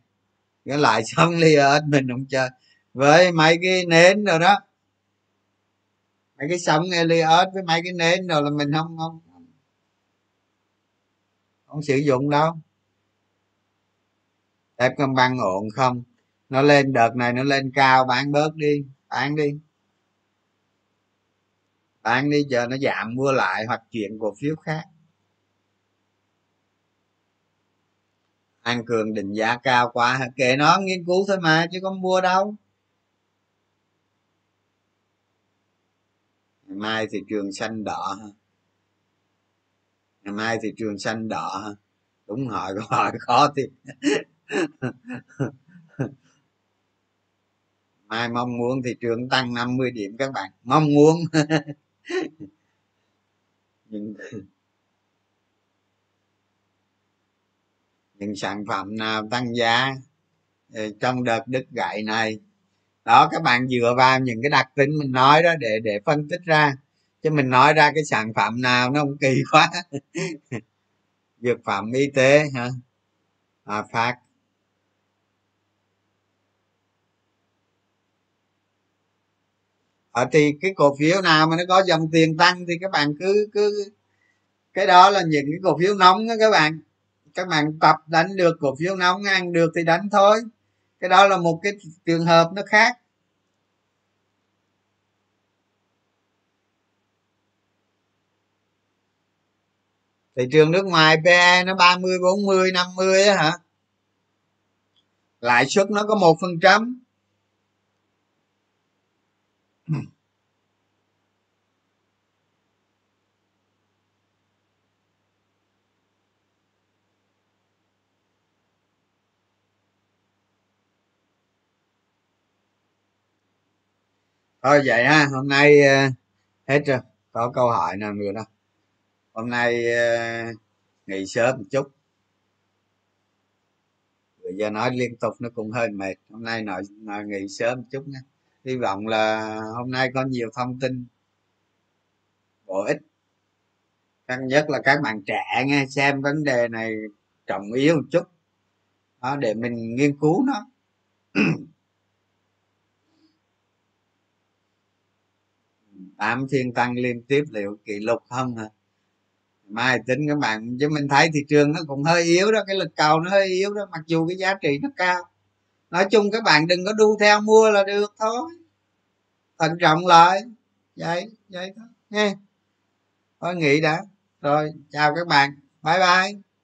Cái loại *laughs* sóng Elliot mình không chơi. Với mấy cái nến rồi đó. Mấy cái sóng Elliot với mấy cái nến rồi là mình không không không sử dụng đâu. Đẹp cân bằng ổn không? Nó lên đợt này nó lên cao, bán bớt đi, bán đi. Bán đi giờ nó giảm mua lại hoặc chuyển cổ phiếu khác. An cường định giá cao quá kệ nó, nghiên cứu thôi mà, chứ không mua đâu. Ngày mai thị trường xanh đỏ ngày mai thị trường xanh đỏ đúng hỏi hỏi *laughs* khó thì *laughs* mai mong muốn thị trường tăng 50 điểm các bạn. Mong muốn. *laughs* Những những sản phẩm nào tăng giá trong đợt đứt gãy này đó các bạn dựa vào những cái đặc tính mình nói đó để để phân tích ra. Chứ mình nói ra cái sản phẩm nào nó không kỳ quá. *laughs* Dược phẩm y tế hả? À, phát ở thì cái cổ phiếu nào mà nó có dòng tiền tăng thì các bạn cứ cứ, cái đó là những cái cổ phiếu nóng đó các bạn. Các bạn tập đánh được cổ phiếu nóng, ăn được thì đánh thôi. Cái đó là một cái trường hợp nó khác. Thị trường nước ngoài PE nó 30 40 50 á hả? Lãi suất nó có một phần trăm. Thôi vậy ha hôm nay ờ, hết rồi có câu hỏi nào nữa đâu hôm nay ờ, nghỉ sớm một chút. Bây giờ nói liên tục nó cũng hơi mệt. Hôm nay nói, nói nghỉ sớm một chút nha. Hy vọng là hôm nay có nhiều thông tin bổ ích. Nhất nhất là các bạn trẻ nghe xem vấn đề này trọng yếu một chút. Đó để mình nghiên cứu nó. *clears throat* tám phiên tăng liên tiếp liệu kỷ lục không hả? Mai tính các bạn, chứ mình thấy thị trường nó cũng hơi yếu đó, cái lực cầu nó hơi yếu đó, mặc dù cái giá trị nó cao. Nói chung các bạn đừng có đu theo mua là được thôi. Thận trọng lại. Vậy vậy thôi. Nghe. Thôi nghĩ đã. Rồi, chào các bạn. Bye bye.